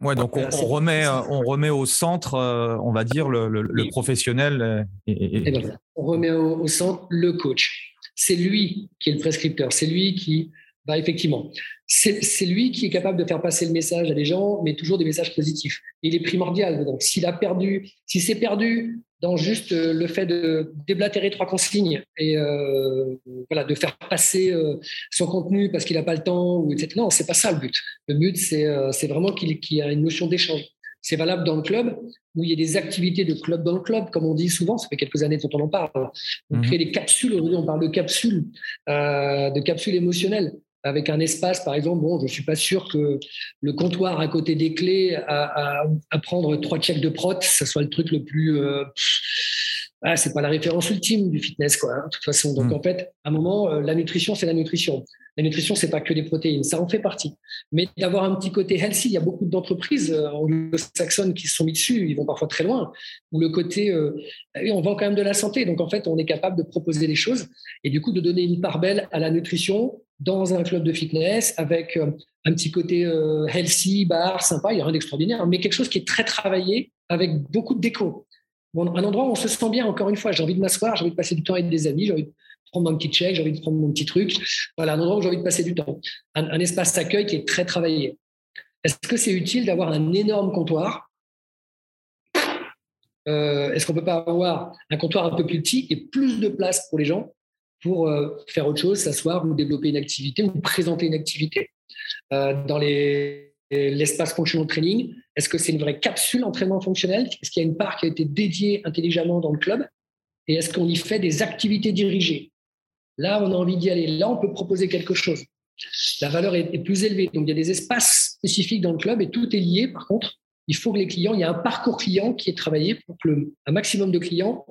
Ouais, donc on, remet, on remet au centre, on va dire, le, professionnel. Et, ben on remet au, centre le coach. C'est lui qui est le prescripteur. C'est lui qui, bah, effectivement, c'est lui qui est capable de faire passer le message à des gens, mais toujours des messages positifs. Il est primordial. Donc, s'il a perdu, si c'est perdu dans juste euh, le fait de déblatérer trois consignes et euh, voilà, de faire passer euh, son contenu parce qu'il n'a pas le temps, ou etc. Non, c'est pas ça le but. Le but, c'est vraiment qu'il y a une notion d'échange. C'est valable dans le club, où il y a des activités de club dans le club, comme on dit souvent, ça fait quelques années dont on en parle. On mhm. crée des capsules, aujourd'hui on parle de capsules, de capsules émotionnelles avec un espace, par exemple, bon, je ne suis pas sûr que le comptoir à côté des clés à, prendre trois checks de prot, ce soit le truc le plus. Euh, ah, c'est pas la référence ultime du fitness, quoi, hein, de toute façon. Donc, mm. en fait, à un moment, euh, la nutrition, c'est la nutrition. La nutrition, c'est pas que des protéines, ça en fait partie. Mais d'avoir un petit côté healthy, il y a beaucoup d'entreprises euh, anglo-saxonnes qui se sont mis dessus, ils vont parfois très loin, où le côté, euh, on vend quand même de la santé. Donc, en fait, on est capable de proposer des choses et du coup, de donner une part belle à la nutrition dans un club de fitness avec euh, un petit côté euh, healthy, bar, sympa, il n'y a rien d'extraordinaire, mais quelque chose qui est très travaillé avec beaucoup de déco. Un endroit où on se sent bien, encore une fois, j'ai envie de m'asseoir, j'ai envie de passer du temps avec des amis, j'ai envie de prendre mon petit check, j'ai envie de prendre mon petit truc. Voilà, un endroit où j'ai envie de passer du temps. Un, espace d'accueil qui est très travaillé. Est-ce que c'est utile d'avoir un énorme comptoir? Euh, Est-ce qu'on ne peut pas avoir un comptoir un peu plus petit et plus de place pour les gens? Pour euh, faire autre chose, s'asseoir ou développer une activité ou présenter une activité. Euh, dans l'espace functional training, est-ce que c'est une vraie capsule entraînement fonctionnel? Est-ce qu'il y a une part qui a été dédiée intelligemment dans le club? Et est-ce qu'on y fait des activités dirigées? Là, on a envie d'y aller. Là, on peut proposer quelque chose. La valeur est, plus élevée. Donc, il y a des espaces spécifiques dans le club et tout est lié, par contre, il faut que les clients, il y a un parcours client qui est travaillé pour que le, maximum de clients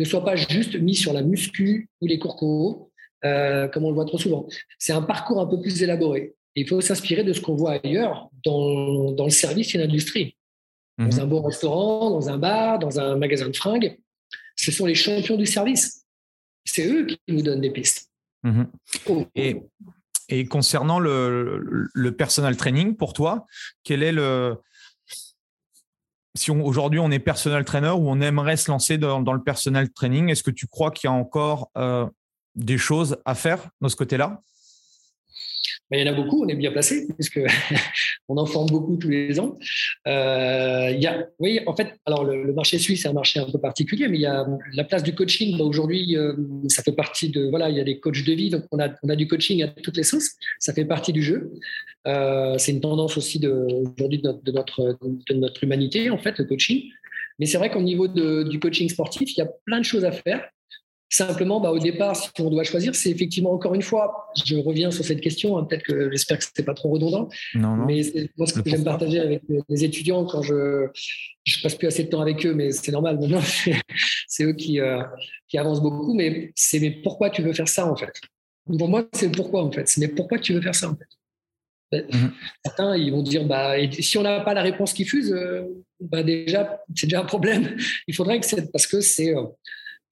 ne soient pas juste mis sur la muscu ou les cours co, euh, comme on le voit trop souvent. C'est un parcours un peu plus élaboré. il faut s'inspirer de ce qu'on voit ailleurs dans, dans, le service et l'industrie. Dans mhm. un bon restaurant, dans un bar, dans un magasin de fringues, ce sont les champions du service. C'est eux qui nous donnent des pistes. Mhm. Oh. Et, et, concernant le, le, personal training, pour toi, quel est le, si aujourd'hui on est personal trainer ou on aimerait se lancer dans, le personal training, est-ce que tu crois qu'il y a encore euh, des choses à faire de ce côté-là? Il y en a beaucoup, on est bien placé, puisque on en forme beaucoup tous les ans. Euh, il y a, oui, en fait, alors le, marché suisse est un marché un peu particulier, mais il y a la place du coaching. Aujourd'hui, euh, ça fait partie de, voilà, il y a des coachs de vie, donc on a, on a du coaching à toutes les sens. Ça fait partie du jeu. Euh, c'est une tendance aussi aujourd'hui de, de, notre, de notre humanité, en fait, le coaching. Mais c'est vrai qu'au niveau du coaching sportif, il y a plein de choses à faire. Simplement, bah, au départ, si on doit choisir, c'est effectivement encore une fois, je reviens sur cette question, hein, peut-être que j'espère que ce n'est pas trop redondant, mais c'est moi ce que j'aime partager avec les étudiants quand je ne passe plus assez de temps avec eux, mais c'est normal maintenant, c'est eux qui, euh, qui avancent beaucoup, mais c'est mais pourquoi tu veux faire ça en fait? Pour moi, c'est pourquoi en fait, c'est mais pourquoi tu veux faire ça en fait? Ben, mhm. Certains, ils vont dire, bah, si on n'a pas la réponse qui fuse, euh, bah, déjà, c'est déjà un problème. Il faudrait que c'est parce que c'est euh,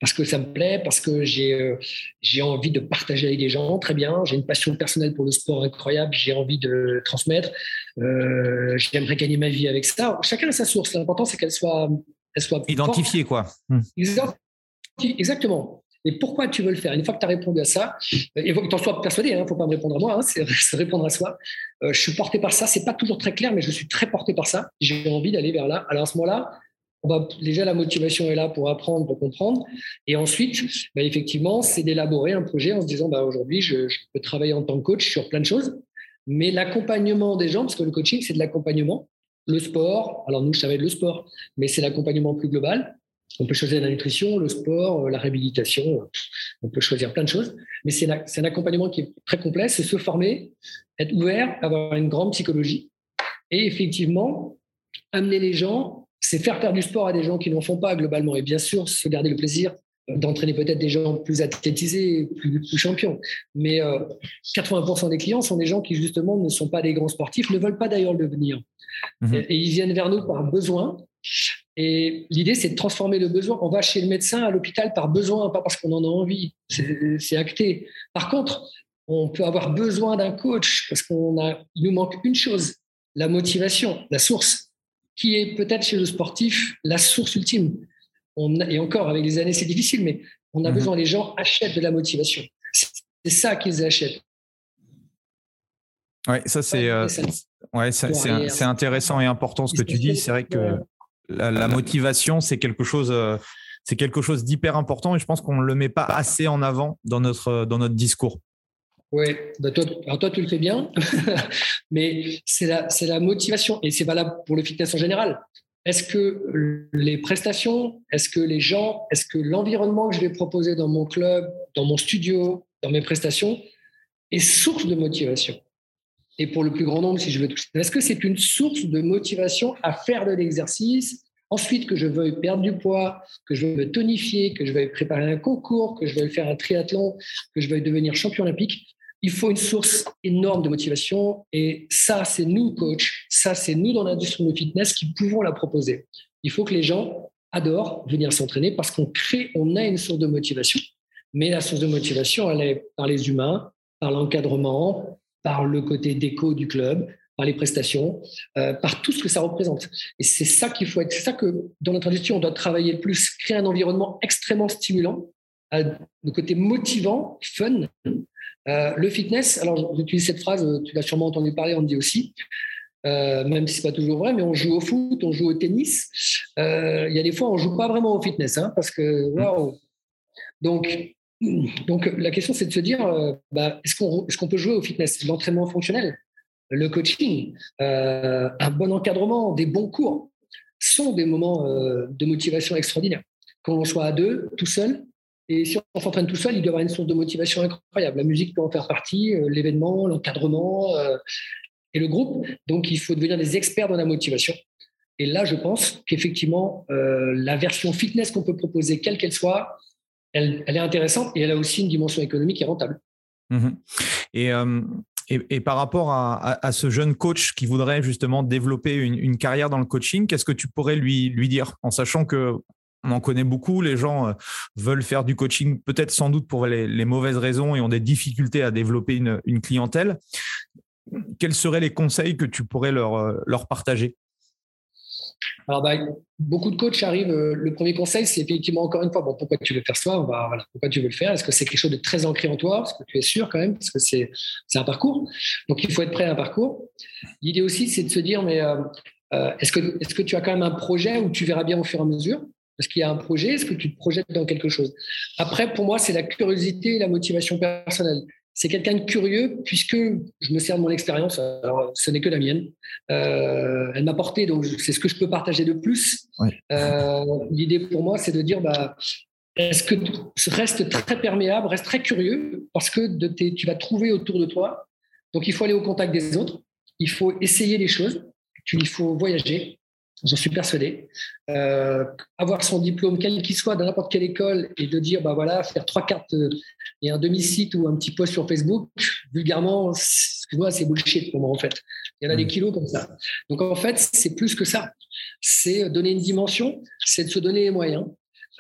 parce que ça me plaît, parce que j'ai euh, j'ai envie de partager avec des gens, très bien. J'ai une passion personnelle pour le sport incroyable, j'ai envie de transmettre. Euh, J'aimerais gagner ma vie avec ça. Chacun a sa source. L'important, c'est qu'elle soit, elle soit identifiée, quoi. Exactement. Et pourquoi tu veux le faire? Une fois que tu as répondu à ça, et faut que tu en sois persuadé, il hein, ne faut pas me répondre à moi, hein, c'est répondre à soi. Euh, je suis porté par ça, c'est pas toujours très clair, mais je suis très porté par ça. J'ai envie d'aller vers là. Alors à ce moment-là, on va, déjà la motivation est là pour apprendre, pour comprendre. Et ensuite, bah, effectivement, c'est d'élaborer un projet en se disant bah, aujourd'hui, je, peux travailler en tant que coach sur plein de choses, mais l'accompagnement des gens, parce que le coaching, c'est de l'accompagnement. Le sport, alors nous, je savais le sport, mais c'est l'accompagnement plus global. On peut choisir la nutrition, le sport, euh, la réhabilitation, on peut choisir plein de choses, mais c'est un accompagnement qui est très complet, c'est se former, être ouvert, avoir une grande psychologie et effectivement amener les gens c'est faire faire du sport à des gens qui n'en font pas globalement. Et bien sûr, se garder le plaisir d'entraîner peut-être des gens plus athlétisés, plus, champions. Mais 80% euh, des clients sont des gens qui, justement, ne sont pas des grands sportifs, ne veulent pas d'ailleurs le devenir. Mhm. Et, ils viennent vers nous par besoin. Et l'idée, c'est de transformer le besoin. On va chez le médecin à l'hôpital par besoin, pas parce qu'on en a envie. C'est acté. Par contre, on peut avoir besoin d'un coach parce qu'on a, il nous manque une chose, la motivation, la source, qui est peut-être chez le sportif la source ultime. On et encore, avec les années, c'est difficile, mais on a mhm. besoin, les gens achètent de la motivation. C'est ça qu'ils achètent. Oui, ça c'est euh, ouais, c'est intéressant et important ce que tu dis. C'est vrai que la, motivation, c'est quelque chose, euh, c'est quelque chose d'hyper important et je pense qu'on ne le met pas assez en avant dans notre, dans notre discours. Oui, bah, toi, alors toi, tu le fais bien, mais c'est la, la motivation et c'est valable pour le fitness en général. Est-ce que les prestations, est-ce que les gens, est-ce que l'environnement que je vais proposer dans mon club, dans mon studio, dans mes prestations, est source de motivation? Et pour le plus grand nombre, si je veux tout, est-ce que c'est une source de motivation à faire de l'exercice Ensuite, que je veuille perdre du poids, que je veuille me tonifier, que je veuille préparer un concours, que je veuille faire un triathlon, que je veuille devenir champion olympique, il faut une source énorme de motivation. Et ça, c'est nous, coach, ça, c'est nous dans l'industrie de fitness qui pouvons la proposer. Il faut que les gens adorent venir s'entraîner parce qu'on crée, on a une source de motivation. Mais la source de motivation, elle est par les humains, par l'encadrement, par le côté déco du club, par les prestations, euh, par tout ce que ça représente. Et c'est ça qu'il faut être. C'est ça que dans notre industrie, on doit travailler le plus, créer un environnement extrêmement stimulant, euh, le côté motivant, fun. Euh, le fitness, alors j'utilise cette phrase, tu l'as sûrement entendu parler, on dit aussi, même si ce n'est pas toujours vrai, mais on joue au foot, on joue au tennis. Il y a des fois, on ne joue pas vraiment au fitness, hein, parce que waouh! Donc, donc, la question, c'est de se dire, euh, bah, est-ce qu'on est qu'on peut jouer au fitness? L'entraînement fonctionnel, le coaching, euh, un bon encadrement, des bons cours sont des moments euh, de motivation extraordinaire. Quand on soit à deux, tout seul, et si on s'entraîne tout seul, il doit y avoir une source de motivation incroyable. La musique peut en faire partie, l'événement, l'encadrement et le groupe. Donc, il faut devenir des experts dans la motivation. Et là, je pense qu'effectivement, la version fitness qu'on peut proposer, quelle qu'elle soit, elle, est intéressante et elle a aussi une dimension économique et rentable. Euh, et, et, par rapport à, ce jeune coach qui voudrait justement développer une, carrière dans le coaching, qu'est-ce que tu pourrais lui, lui dire en sachant que on en connaît beaucoup, les gens euh, veulent faire du coaching peut-être sans doute pour les, mauvaises raisons et ont des difficultés à développer une, clientèle. Quels seraient les conseils que tu pourrais leur, euh, partager? Alors, bah, beaucoup de coachs arrivent. Euh, le premier conseil, c'est effectivement encore une fois, bon, pourquoi tu veux faire ça? Pourquoi tu veux le faire? Est-ce que c'est quelque chose de très ancré en toi? Est-ce que tu es sûr quand même? Parce que c'est un parcours? Donc, il faut être prêt à un parcours. L'idée aussi, c'est de se dire, mais est-ce que, est que tu as quand même un projet où tu verras bien au fur et à mesure? Est-ce qu'il y a un projet Est-ce que tu te projettes dans quelque chose? Après, pour moi, c'est la curiosité et la motivation personnelle c'est quelqu'un de curieux puisque je me sers de mon expérience. Alors, ce n'est que la mienne. Euh, elle m'a porté, donc c'est ce que je peux partager de plus. Euh, l'idée pour moi, c'est de dire, bah, est-ce que reste très perméable, reste très curieux parce que de tu vas trouver autour de toi. Donc, il faut aller au contact des autres. Il faut essayer les choses. Il faut voyager. J'en suis persuadé. Euh, avoir son diplôme, quel qu'il soit, dans n'importe quelle école, et de dire, bah voilà, faire trois cartes et un demi-site ou un petit post sur Facebook, vulgairement, excuse-moi, c'est bullshit pour moi, en fait. Il y en a des mm. kilos comme ça. Donc, en fait, c'est plus que ça. C'est donner une dimension, c'est de se donner les moyens.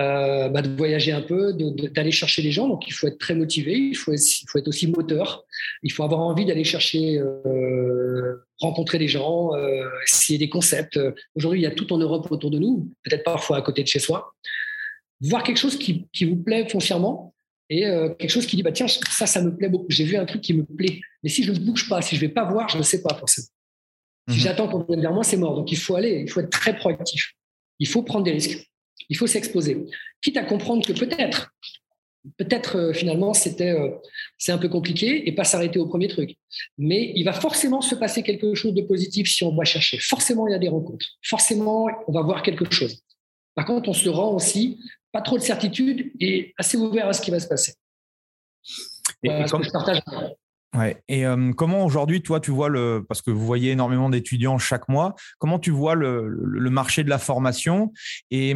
Euh, bah, de voyager un peu, d'aller chercher les gens. Donc, il faut être très motivé, il faut, il faut être aussi moteur, il faut avoir envie d'aller chercher, euh, rencontrer des gens, euh, essayer des concepts. Aujourd'hui, il y a tout en Europe autour de nous, peut-être parfois à côté de chez soi. Voir quelque chose qui, qui vous plaît foncièrement et quelque chose qui dit bah, tiens, ça, ça me plaît beaucoup. J'ai vu un truc qui me plaît. Mais si je ne bouge pas, si je ne vais pas voir, je ne sais pas forcément. Si mhm. j'attends qu'on vienne vers moi, c'est mort. Donc, il faut aller, il faut être très proactif. Il faut prendre des risques il faut s'exposer. Quitte à comprendre que peut-être, peut-être euh, finalement c'était euh, c'est un peu compliqué et pas s'arrêter au premier truc. Mais il va forcément se passer quelque chose de positif si on va chercher. Forcément, il y a des rencontres. Forcément, on va voir quelque chose. Par contre, on se rend aussi pas trop de certitude et assez ouvert à ce qui va se passer. Et, je partage. Ouais. Et euh, comment aujourd'hui, toi, tu vois le, parce que vous voyez énormément d'étudiants chaque mois, comment tu vois le, le, marché de la formation et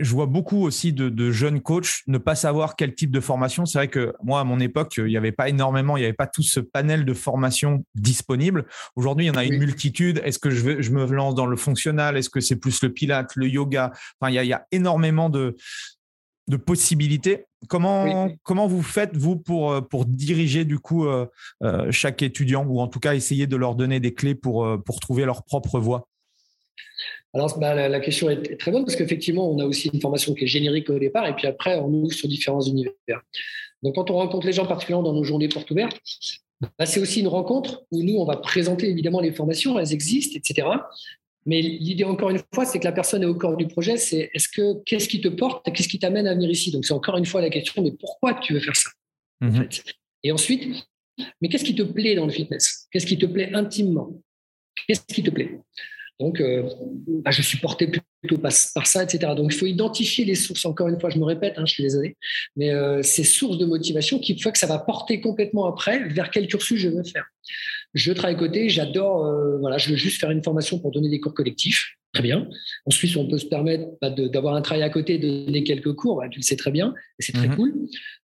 je vois beaucoup aussi de, jeunes coachs ne pas savoir quel type de formation. C'est vrai que moi, à mon époque, il n'y avait pas énormément, il n'y avait pas tout ce panel de formation disponible. Aujourd'hui, il y en a une multitude. Est-ce que je, je me lance dans le fonctionnal Est-ce que c'est plus le pilate, le yoga? Enfin, il y a, il y a énormément de, de possibilités. Comment, comment vous faites, vous, pour, euh, pour diriger du coup euh, euh, chaque étudiant ou en tout cas essayer de leur donner des clés pour, pour trouver leur propre voie? Alors, bah, la, question est très bonne parce qu'effectivement, on a aussi une formation qui est générique au départ et puis après, on ouvre sur différents univers. Donc, quand on rencontre les gens, particulièrement dans nos journées portes ouvertes, bah, c'est aussi une rencontre où nous, on va présenter évidemment les formations, elles existent, etc. Mais l'idée, encore une fois, c'est que la personne est au corps du projet. C'est est-ce que qu'est-ce qui te porte, qu'est-ce qui t'amène à venir ici? Donc, c'est encore une fois la question mais pourquoi tu veux faire ça mhm. Et ensuite, mais qu'est-ce qui te plaît dans le fitness? Qu'est-ce qui te plaît intimement? Qu'est-ce qui te plaît? Donc, euh, bah, je suis porté plutôt par, ça, etc. Donc, il faut identifier les sources. Encore une fois, je me répète, hein, je suis désolé, mais euh, ces sources de motivation qui font que ça va porter complètement après vers quel cursus je veux faire. Je travaille à côté, j'adore, euh, voilà, je veux juste faire une formation pour donner des cours collectifs. Très bien. Ensuite, on peut se permettre bah, d'avoir un travail à côté, de donner quelques cours. Bah, tu le sais très bien, et c'est très mhm. cool.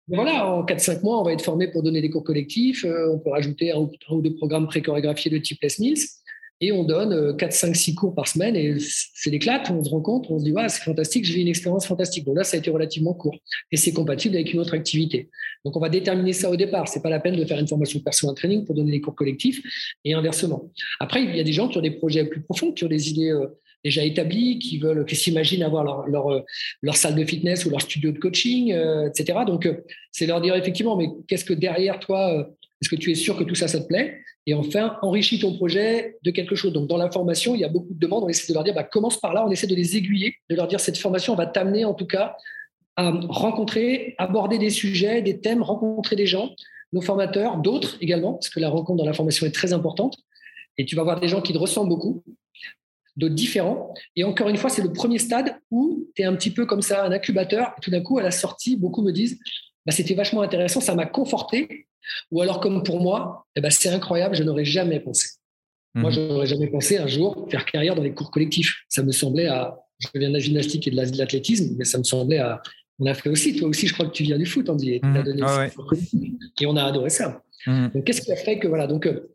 voilà, en 4-5 mois, on va être formé pour donner des cours collectifs. on peut rajouter un ou, deux programmes pré-chorégraphiés de type Les Mills et on donne 4, 5, 6 cours par semaine et c'est l'éclate, on se rencontre, on se dit ouais, c'est fantastique, j'ai une expérience fantastique. Donc là, ça a été relativement court et c'est compatible avec une autre activité. Donc on va déterminer ça au départ. C'est pas la peine de faire une formation personal training pour donner des cours collectifs et inversement. Après, il y a des gens qui ont des projets plus profonds, qui ont des idées euh, déjà établies, qui veulent, qui s'imaginent avoir euh, leur, salle de fitness ou leur studio de coaching, euh, etc. Donc c'est leur dire effectivement, mais qu'est-ce que derrière toi est-ce que tu es sûr que tout ça, ça te plaît? Et enfin, enrichis ton projet de quelque chose. Donc, dans la formation, il y a beaucoup de demandes. On essaie de leur dire, bah, commence par là. On essaie de les aiguiller, de leur dire, cette formation va t'amener en tout cas à rencontrer, aborder des sujets, des thèmes, rencontrer des gens, nos formateurs, d'autres également, parce que la rencontre dans la formation est très importante. Et tu vas voir des gens qui te ressemblent beaucoup, d'autres différents. Et encore une fois, c'est le premier stade où tu es un petit peu comme ça, un incubateur. Et tout d'un coup, à la sortie, beaucoup me disent, bah, c'était vachement intéressant, ça m'a conforté ou alors, comme pour moi, eh ben, c'est incroyable, je n'aurais jamais pensé. Moi, mhm. je n'aurais jamais pensé un jour faire carrière dans les cours collectifs. Ça me semblait à. Je viens de la gymnastique et de l'athlétisme, mais ça me semblait à. On a fait aussi, toi aussi, je crois que tu viens du foot, Andy, et, mhm. donné ah et on a adoré ça. Mhm. Donc, qu'est-ce qui a fait que. Voilà, donc, euh,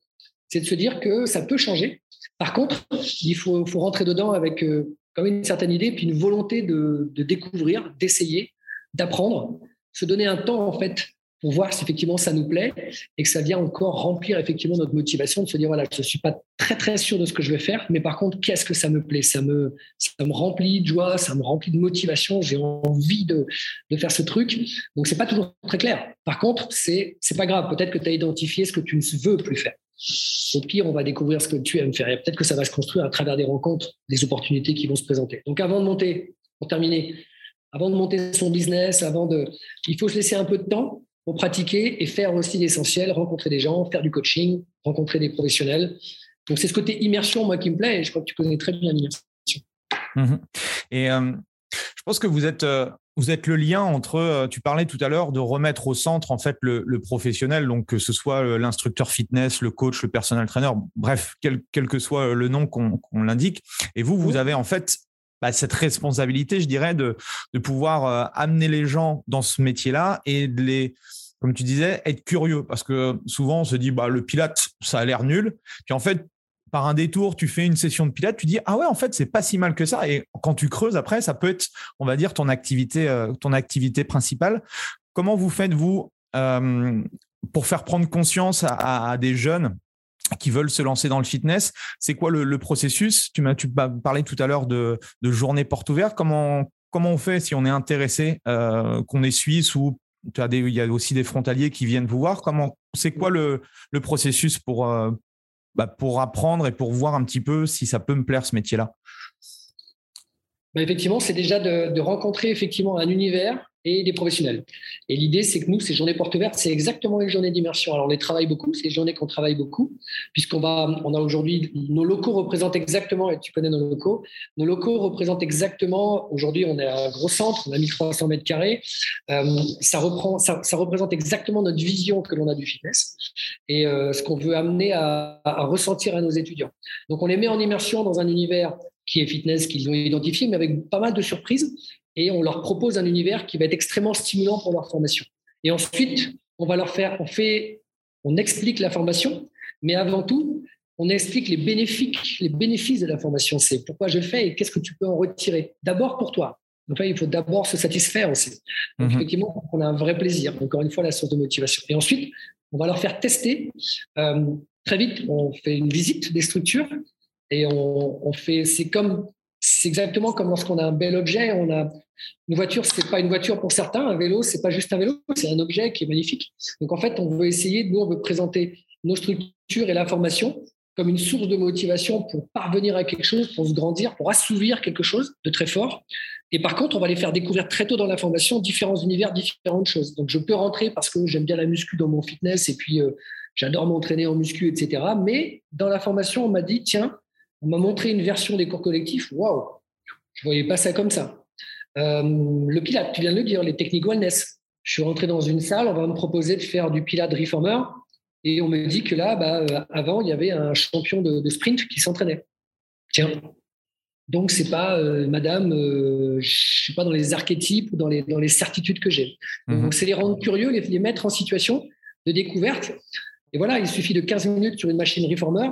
c'est de se dire que ça peut changer. Par contre, il faut, faut rentrer dedans avec euh, quand même une certaine idée, puis une volonté de, de découvrir, d'essayer, d'apprendre, se donner un temps, en fait, pour voir si effectivement ça nous plaît et que ça vient encore remplir effectivement notre motivation de se dire voilà, je ne suis pas très très sûr de ce que je vais faire, mais par contre, qu'est-ce que ça me plaît? Ça me, ça me remplit de joie, ça me remplit de motivation, j'ai envie de, de, faire ce truc. Donc, c'est pas toujours très clair. Par contre, c'est c'est pas grave. Peut-être que tu as identifié ce que tu ne veux plus faire. Au pire, on va découvrir ce que tu aimes faire. Et peut-être que ça va se construire à travers des rencontres, des opportunités qui vont se présenter. Donc, avant de monter, pour terminer, avant de monter son business, avant de, il faut se laisser un peu de temps pour pratiquer et faire aussi l'essentiel, rencontrer des gens, faire du coaching, rencontrer des professionnels. Donc c'est ce côté immersion, moi, qui me plaît, et je crois que tu connais très bien l'immersion. Mhm. Et euh, je pense que vous êtes, euh, vous êtes le lien entre, euh, tu parlais tout à l'heure de remettre au centre en fait le, professionnel, donc que ce soit l'instructeur fitness, le coach, le personal trainer, bref, quel, quel que soit le nom qu'on l'indique. Et vous, vous avez en fait bah, cette responsabilité, je dirais, de, pouvoir amener les gens dans ce métier-là et de les, comme tu disais, être curieux. Parce que souvent, on se dit, bah, le pilate, ça a l'air nul. Puis en fait, par un détour, tu fais une session de pilate, tu dis, ah ouais, en fait, c'est pas si mal que ça. Et quand tu creuses après, ça peut être, on va dire, ton activité, euh, ton activité principale. Comment vous faites, vous, euh, pour faire prendre conscience à, des jeunes qui veulent se lancer dans le fitness. C'est quoi le, processus? Tu m'as parlé tout à l'heure de, journée porte ouverte. Comment, comment on fait si on est intéressé, euh, qu'on est suisse ou il y a aussi des frontaliers qui viennent vous voir? Comment, c'est quoi le, le processus pour, euh, bah, pour apprendre et pour voir un petit peu si ça peut me plaire ce métier-là? Bah, Effectivement, c'est déjà de, de, rencontrer effectivement un univers et des professionnels. Et l'idée, c'est que nous, ces journées portes ouvertes, c'est exactement une journée d'immersion. Alors, on les travaille beaucoup, c'est des journées qu'on travaille beaucoup, puisqu'on va, on a aujourd'hui, nos locaux représentent exactement, et tu connais nos locaux, nos locaux représentent exactement, aujourd'hui, on est un gros centre, on a 1300 mètres carrés, euh, ça, reprend, ça, représente exactement notre vision que l'on a du fitness et euh, ce qu'on veut amener à, à ressentir à nos étudiants. Donc, on les met en immersion dans un univers qui est fitness qu'ils ont identifié, mais avec pas mal de surprises et on leur propose un univers qui va être extrêmement stimulant pour leur formation. Et ensuite, on va leur faire, on fait, on explique la formation, mais avant tout, on explique les bénéfices, les bénéfices de la formation. C'est pourquoi je fais et qu'est-ce que tu peux en retirer? D'abord pour toi. Enfin, il faut d'abord se satisfaire aussi. Donc, mhm. effectivement, on a un vrai plaisir. Encore une fois, la source de motivation. Et ensuite, on va leur faire tester. Euh, très vite, on fait une visite des structures et on, on fait. C'est comme, c'est exactement comme lorsqu'on a un bel objet. On a une voiture, c'est pas une voiture pour certains. Un vélo, c'est pas juste un vélo, c'est un objet qui est magnifique. Donc, en fait, on veut essayer. Nous, on veut présenter nos structures et la formation comme une source de motivation pour parvenir à quelque chose, pour se grandir, pour assouvir quelque chose de très fort. Et par contre, on va les faire découvrir très tôt dans la formation différents univers, différentes choses. Donc, je peux rentrer parce que j'aime bien la muscu dans mon fitness et puis euh, j'adore m'entraîner en muscu, etc. Mais dans la formation, on m'a dit, tiens, on m'a montré une version des cours collectifs. Waouh, je voyais pas ça comme ça. Euh, le pilate, tu viens de le dire, les techniques wellness. Je suis rentré dans une salle, on va me proposer de faire du pilate reformer et on me dit que là, bah, euh, avant, il y avait un champion de, sprint qui s'entraînait. Tiens. Donc, c'est pas, euh, madame, euh, je suis pas dans les archétypes ou dans les, dans les certitudes que j'ai. Mhm. Donc, c'est les rendre curieux, les, les, mettre en situation de découverte. Et voilà, il suffit de 15 minutes sur une machine reformer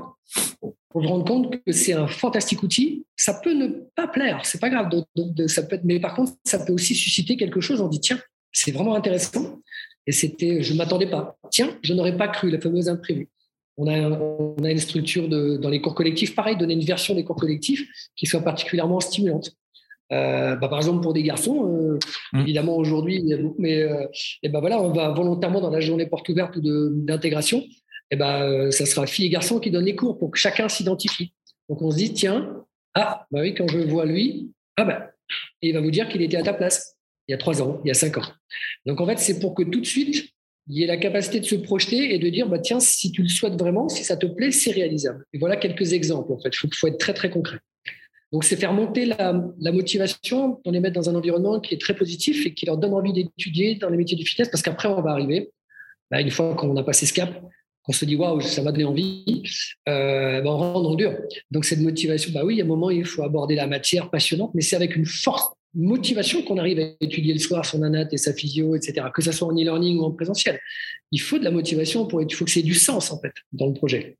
pour se rendre compte que c'est un fantastique outil. Ça peut ne pas plaire, c'est pas grave. ça peut mais par contre, ça peut aussi susciter quelque chose. On dit, tiens, c'est vraiment intéressant. Et c'était, je ne m'attendais pas. Tiens, je n'aurais pas cru, la fameuse imprévue. On a, on a une structure dans les cours collectifs, pareil, donner une version des cours collectifs qui soit particulièrement stimulante. Euh, bah, par exemple, pour des garçons, euh, mmh. évidemment aujourd'hui, mais euh, et ben voilà, on va volontairement dans la journée porte ouverte d'intégration, et ben ça sera filles et garçons qui donnent les cours pour que chacun s'identifie. Donc on se dit tiens, ah bah oui, quand je vois lui, ah ben, il va vous dire qu'il était à ta place il y a trois ans, il y a cinq ans. Donc en fait, c'est pour que tout de suite, il y ait la capacité de se projeter et de dire, bah, tiens, si tu le souhaites vraiment, si ça te plaît, c'est réalisable. Et voilà quelques exemples, en fait. Il faut, être très, très concret. Donc, c'est faire monter la, motivation, on les mettre dans un environnement qui est très positif et qui leur donne envie d'étudier dans les métiers du fitness, parce qu'après, on va arriver, bah, une fois qu'on a passé ce cap, qu'on se dit, waouh, ça m'a donné envie, euh, bah, on rentre dans dur. Donc, cette motivation, bah oui, il y a un moment, il faut aborder la matière passionnante, mais c'est avec une force motivation qu'on arrive à étudier le soir son anat et sa physio, etc., que ce soit en e-learning ou en présentiel. Il faut de la motivation, pour, il faut que c'est du sens, en fait, dans le projet.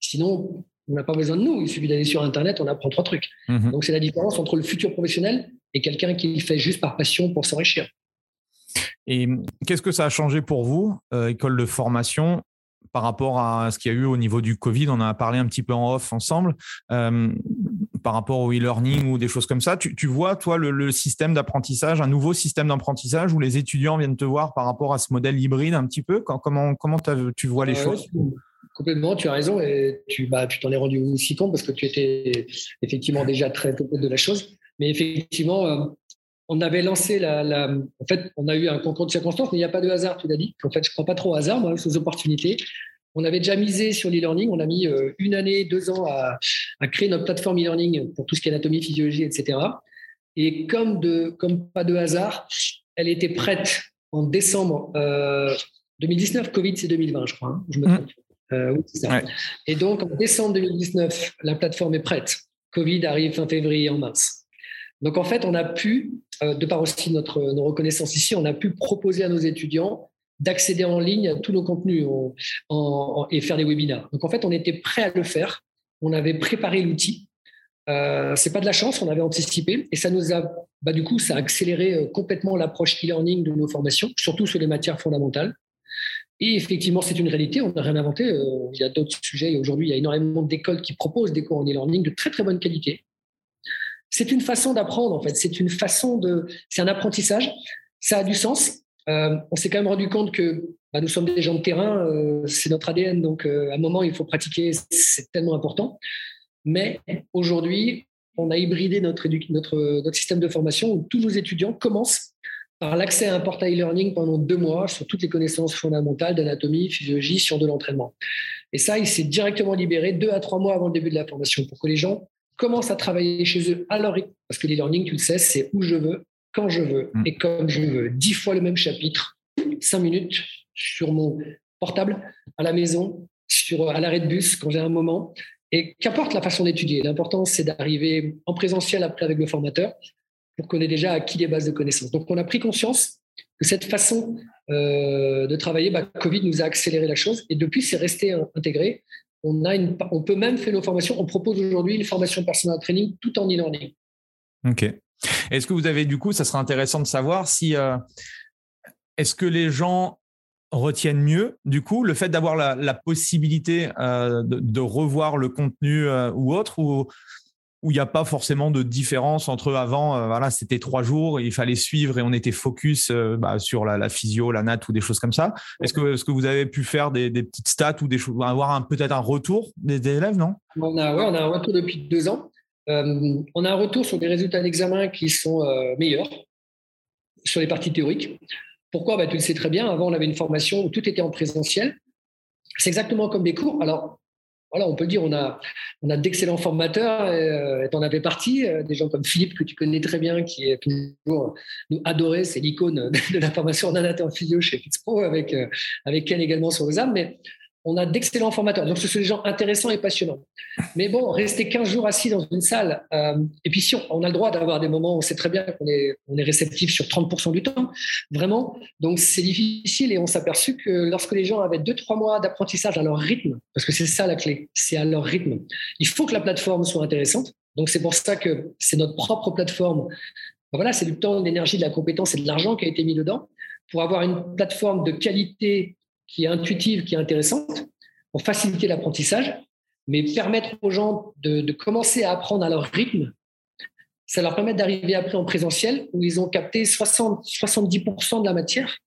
Sinon, on n'a pas besoin de nous, il suffit d'aller sur Internet, on apprend trois trucs. Mhm. Donc, c'est la différence entre le futur professionnel et quelqu'un qui le fait juste par passion pour s'enrichir. Et qu'est-ce que ça a changé pour vous, euh, école de formation, par rapport à ce qu'il y a eu au niveau du Covid On en a parlé un petit peu en off ensemble. Euh, par rapport au e-learning ou des choses comme ça. Tu, vois, toi, le, système d'apprentissage, un nouveau système d'apprentissage où les étudiants viennent te voir par rapport à ce modèle hybride un petit peu? Comment, comment tu vois les choses? Complètement, tu as raison et tu bah, tu t'en es rendu aussi compte parce que tu étais effectivement déjà très tôt de la chose. Mais effectivement, euh, on avait lancé la, En fait, on a eu un concours de circonstances, mais il n'y a pas de hasard, tu l'as dit. En fait, je ne crois pas trop au hasard, moi, aux opportunités. On avait déjà misé sur l'e-learning. On a mis euh, une année, deux ans à, créer notre plateforme e-learning pour tout ce qui est anatomie, physiologie, etc. Et comme, de, comme pas de hasard, elle était prête en décembre 2019. Euh, Covid, c'est 2020, je crois. Hein, je me mmh. trompe. Euh, oui, c'est ça. Et donc, en décembre 2019, la plateforme est prête. Covid arrive fin février, en mars. Donc, en fait, on a pu, de par aussi notre, nos reconnaissances ici, on a pu proposer à nos étudiants d'accéder en ligne à tous nos contenus et faire des webinaires. Donc en fait, on était prêt à le faire. On avait préparé l'outil. Euh, c'est pas de la chance, on avait anticipé et ça nous a, bah, du coup, ça a accéléré euh, complètement l'approche e-learning de nos formations, surtout sur les matières fondamentales. Et effectivement, c'est une réalité, on n'a rien inventé. Euh, il y a d'autres sujets. Aujourd'hui, il y a énormément d'écoles qui proposent des cours en e-learning de très très bonne qualité. C'est une façon d'apprendre en fait. C'est une façon de, c'est un apprentissage. Ça a du sens. Euh, on s'est quand même rendu compte que bah, nous sommes des gens de terrain, euh, c'est notre ADN, donc euh, à un moment, il faut pratiquer, c'est tellement important. Mais aujourd'hui, on a hybridé notre, notre, notre système de formation où tous nos étudiants commencent par l'accès à un portail e-learning pendant deux mois sur toutes les connaissances fondamentales d'anatomie, physiologie, sur de l'entraînement. Et ça, il s'est directement libéré deux à trois mois avant le début de la formation pour que les gens commencent à travailler chez eux à leur rythme. Parce que l'e-learning, tu le sais, c'est où je veux, quand je veux mm. et comme je veux. Dix fois le même chapitre, cinq minutes sur mon portable, à la maison, sur, à l'arrêt de bus quand j'ai un moment. Et qu'importe la façon d'étudier, l'important c'est d'arriver en présentiel après avec le formateur. pour qu'on ait déjà acquis des bases de connaissances. Donc, on a pris conscience que cette façon euh, de travailler, bah, Covid nous a accéléré la chose et depuis, c'est resté intégré. On, a une, on peut même faire nos formations. On propose aujourd'hui une formation personnelle training tout en e-learning. OK. Est-ce que vous avez, du coup, ça serait intéressant de savoir si. Euh, est-ce que les gens retiennent mieux, du coup, le fait d'avoir la, possibilité euh, de, revoir le contenu ou autre, ou où il n'y a pas forcément de différence entre avant, euh, voilà, c'était trois jours, il fallait suivre et on était focus euh, bah, sur la, physio, la nat ou des choses comme ça. Est-ce que, est que vous avez pu faire des, petites stats ou des choses, avoir peut-être un retour des, élèves, non? On a, on a un retour depuis deux ans. Euh, on a un retour sur des résultats d'examen qui sont meilleurs sur les parties théoriques. Pourquoi? Bah, Tu le sais très bien, avant on avait une formation où tout était en présentiel. C'est exactement comme des cours. Alors, on peut dire, on a, d'excellents formateurs, et, tu en avais partie, euh, des gens comme Philippe, que tu connais très bien, qui est toujours nous adoré, c'est l'icône de la formation en anatomie physio chez Fitzpro, avec, euh, avec Ken également sur âmes. Mais on a d'excellents formateurs. Donc, ce sont des gens intéressants et passionnants. Mais bon, rester 15 jours assis dans une salle, euh, et puis on, a le droit d'avoir des moments où on sait très bien qu'on est, on est réceptif sur 30% du temps, vraiment. Donc, c'est difficile et on s'est aperçu que lorsque les gens avaient 2-3 mois d'apprentissage à leur rythme, parce que c'est ça la clé, c'est à leur rythme, il faut que la plateforme soit intéressante. Donc, c'est pour ça que c'est notre propre plateforme. voilà, c'est du temps, de l'énergie, de la compétence et de l'argent qui a été mis dedans pour avoir une plateforme de qualité qui est intuitive, qui est intéressante, pour faciliter l'apprentissage, mais permettre aux gens de, commencer à apprendre à leur rythme. Ça leur permet d'arriver après en présentiel où ils ont capté 60, 70% de la matière.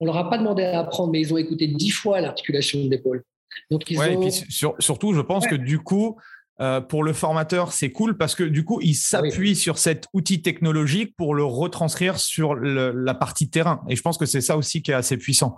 On leur a pas demandé à apprendre, mais ils ont écouté dix fois l'articulation de l'épaule. Donc, ils et puis surtout, je pense que du coup, euh, pour le formateur, c'est cool parce que du coup, il s'appuie sur cet outil technologique pour le retranscrire sur la partie terrain. Et je pense que c'est ça aussi qui est assez puissant.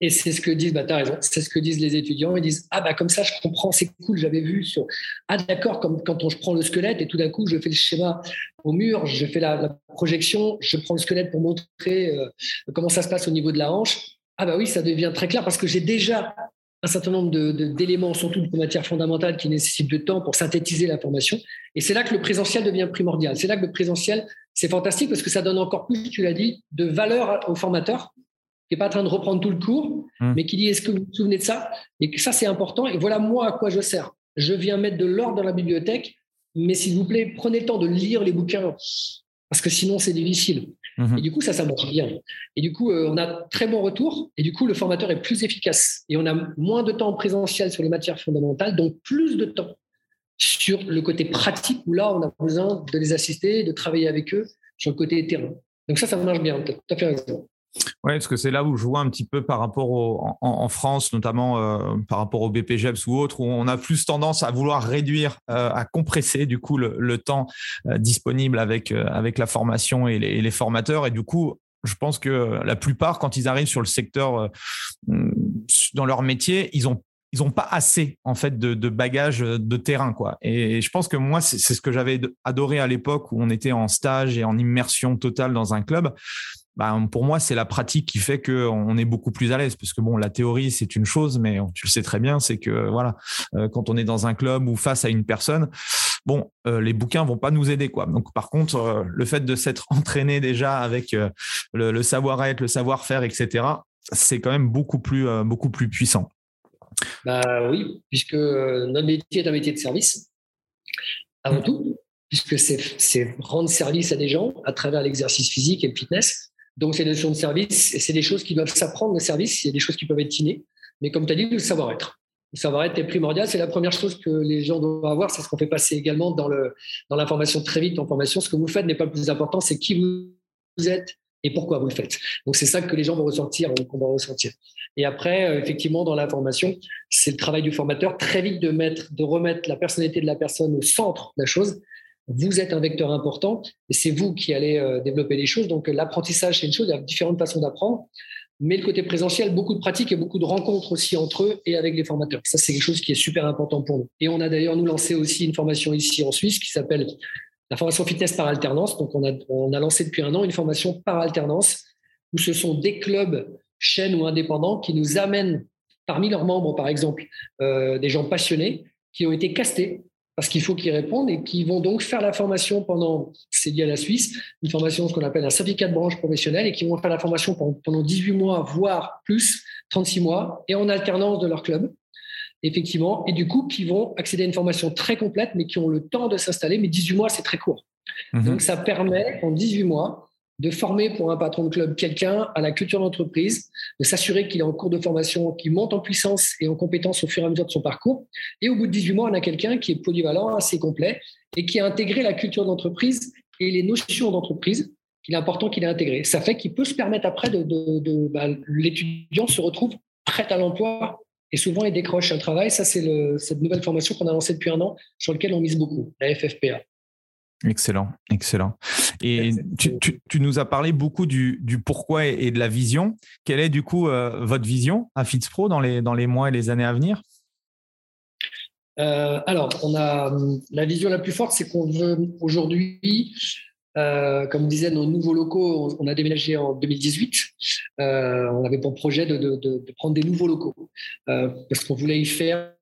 Et c'est ce que disent, bah, ce que disent les étudiants. Ils disent, ah bah comme ça, je comprends, c'est cool, j'avais vu sur, ah d'accord, comme quand on, je prends le squelette et tout d'un coup, je fais le schéma au mur, je fais la, projection, je prends le squelette pour montrer euh, comment ça se passe au niveau de la hanche. Ah bah oui, ça devient très clair parce que j'ai déjà un certain nombre d'éléments, surtout de matières fondamentales qui nécessitent de temps pour synthétiser l'information. Et c'est là que le présentiel devient primordial. C'est là que le présentiel, c'est fantastique parce que ça donne encore plus, tu l'as dit, de valeur aux formateurs qui n'est pas en train de reprendre tout le cours, hum. mais qui dit est-ce que vous vous souvenez de ça? Et que ça, c'est important. Et voilà moi à quoi je sers. Je viens mettre de l'ordre dans la bibliothèque, mais s'il vous plaît, prenez le temps de lire les bouquins, parce que sinon, c'est difficile. Hum. Et du coup, ça, ça marche bien. Et du coup, euh, on a très bon retour, et du coup, le formateur est plus efficace. Et on a moins de temps en présentiel sur les matières fondamentales, donc plus de temps sur le côté pratique, où là, on a besoin de les assister, de travailler avec eux sur le côté terrain. Donc ça, ça marche bien, tu as tout à fait raison. Oui, parce que c'est là où je vois un petit peu par rapport au, en, France, notamment euh, par rapport au BPGEPS ou autre, où on a plus tendance à vouloir réduire, euh, à compresser du coup le, temps euh, disponible avec, avec la formation et les, formateurs. Et du coup, je pense que la plupart, quand ils arrivent sur le secteur, dans leur métier, ils ont ils n'ont pas assez en fait de, de bagages de terrain quoi. Et je pense que moi c'est ce que j'avais adoré à l'époque où on était en stage et en immersion totale dans un club. Bah, pour moi, c'est la pratique qui fait qu'on est beaucoup plus à l'aise. Parce que bon, la théorie, c'est une chose, mais tu le sais très bien, c'est que voilà, euh, quand on est dans un club ou face à une personne, bon, euh, les bouquins vont pas nous aider, quoi. Donc, par contre, euh, le fait de s'être entraîné déjà avec le, savoir-être, le savoir-faire, etc., c'est quand même beaucoup plus, beaucoup plus puissant. Bah oui, puisque notre métier est un métier de service, avant tout, puisque c'est rendre service à des gens à travers l'exercice physique et le fitness. Donc, c'est des notions de service, et c'est des choses qui doivent s'apprendre, le service, il y a des choses qui peuvent être innées. Mais comme tu as dit, le savoir-être. Le savoir-être est primordial, c'est la première chose que les gens doivent avoir, c'est ce qu'on fait passer également dans, le, dans l'information très vite en formation. Ce que vous faites n'est pas le plus important, c'est qui vous êtes et pourquoi vous le faites. Donc, c'est ça que les gens vont ressentir, qu'on va ressentir. Et après, euh, effectivement, dans l'information, c'est le travail du formateur, très vite de, mettre, de remettre la personnalité de la personne au centre de la chose vous êtes un vecteur important et c'est vous qui allez euh, développer les choses. Donc l'apprentissage, c'est une chose, il y a différentes façons d'apprendre, mais le côté présentiel, beaucoup de pratiques et beaucoup de rencontres aussi entre eux et avec les formateurs. Ça, c'est quelque chose qui est super important pour nous. Et on a d'ailleurs, nous, lancé aussi une formation ici en Suisse qui s'appelle la formation fitness par alternance. Donc on a, on a lancé depuis un an une formation par alternance où ce sont des clubs, chaînes ou indépendants qui nous amènent parmi leurs membres, par exemple, euh, des gens passionnés qui ont été castés parce qu'il faut qu'ils répondent et qui vont donc faire la formation pendant, c'est lié à la Suisse, une formation, ce qu'on appelle un certificat de branche professionnelle et qui vont faire la formation pendant, 18 mois, voire plus, 36 mois, et en alternance de leur club, effectivement, et du coup, qui vont accéder à une formation très complète, mais qui ont le temps de s'installer, mais 18 mois, c'est très court. Mhm. Donc, ça permet, en 18 mois, de former pour un patron de club quelqu'un à la culture d'entreprise, de s'assurer qu'il est en cours de formation, qu'il monte en puissance et en compétence au fur et à mesure de son parcours. Et au bout de 18 mois, on a quelqu'un qui est polyvalent, assez complet et qui a intégré la culture d'entreprise et les notions d'entreprise qu'il est important qu'il ait intégré. Ça fait qu'il peut se permettre après de, bah, l'étudiant se retrouve prêt à l'emploi et souvent il décroche un travail. Ça, c'est cette nouvelle formation qu'on a lancée depuis un an sur laquelle on mise beaucoup, la FFPA. Excellent, excellent. Et tu, nous as parlé beaucoup du, pourquoi et, de la vision. Quelle est du coup euh, votre vision à FitzPro dans les, dans les mois et les années à venir? Euh, Alors, on a la vision la plus forte, c'est qu'on veut aujourd'hui, euh, comme disait nos nouveaux locaux, on, a déménagé en 2018. on avait pour projet de, de prendre des nouveaux locaux parce qu'on voulait y faire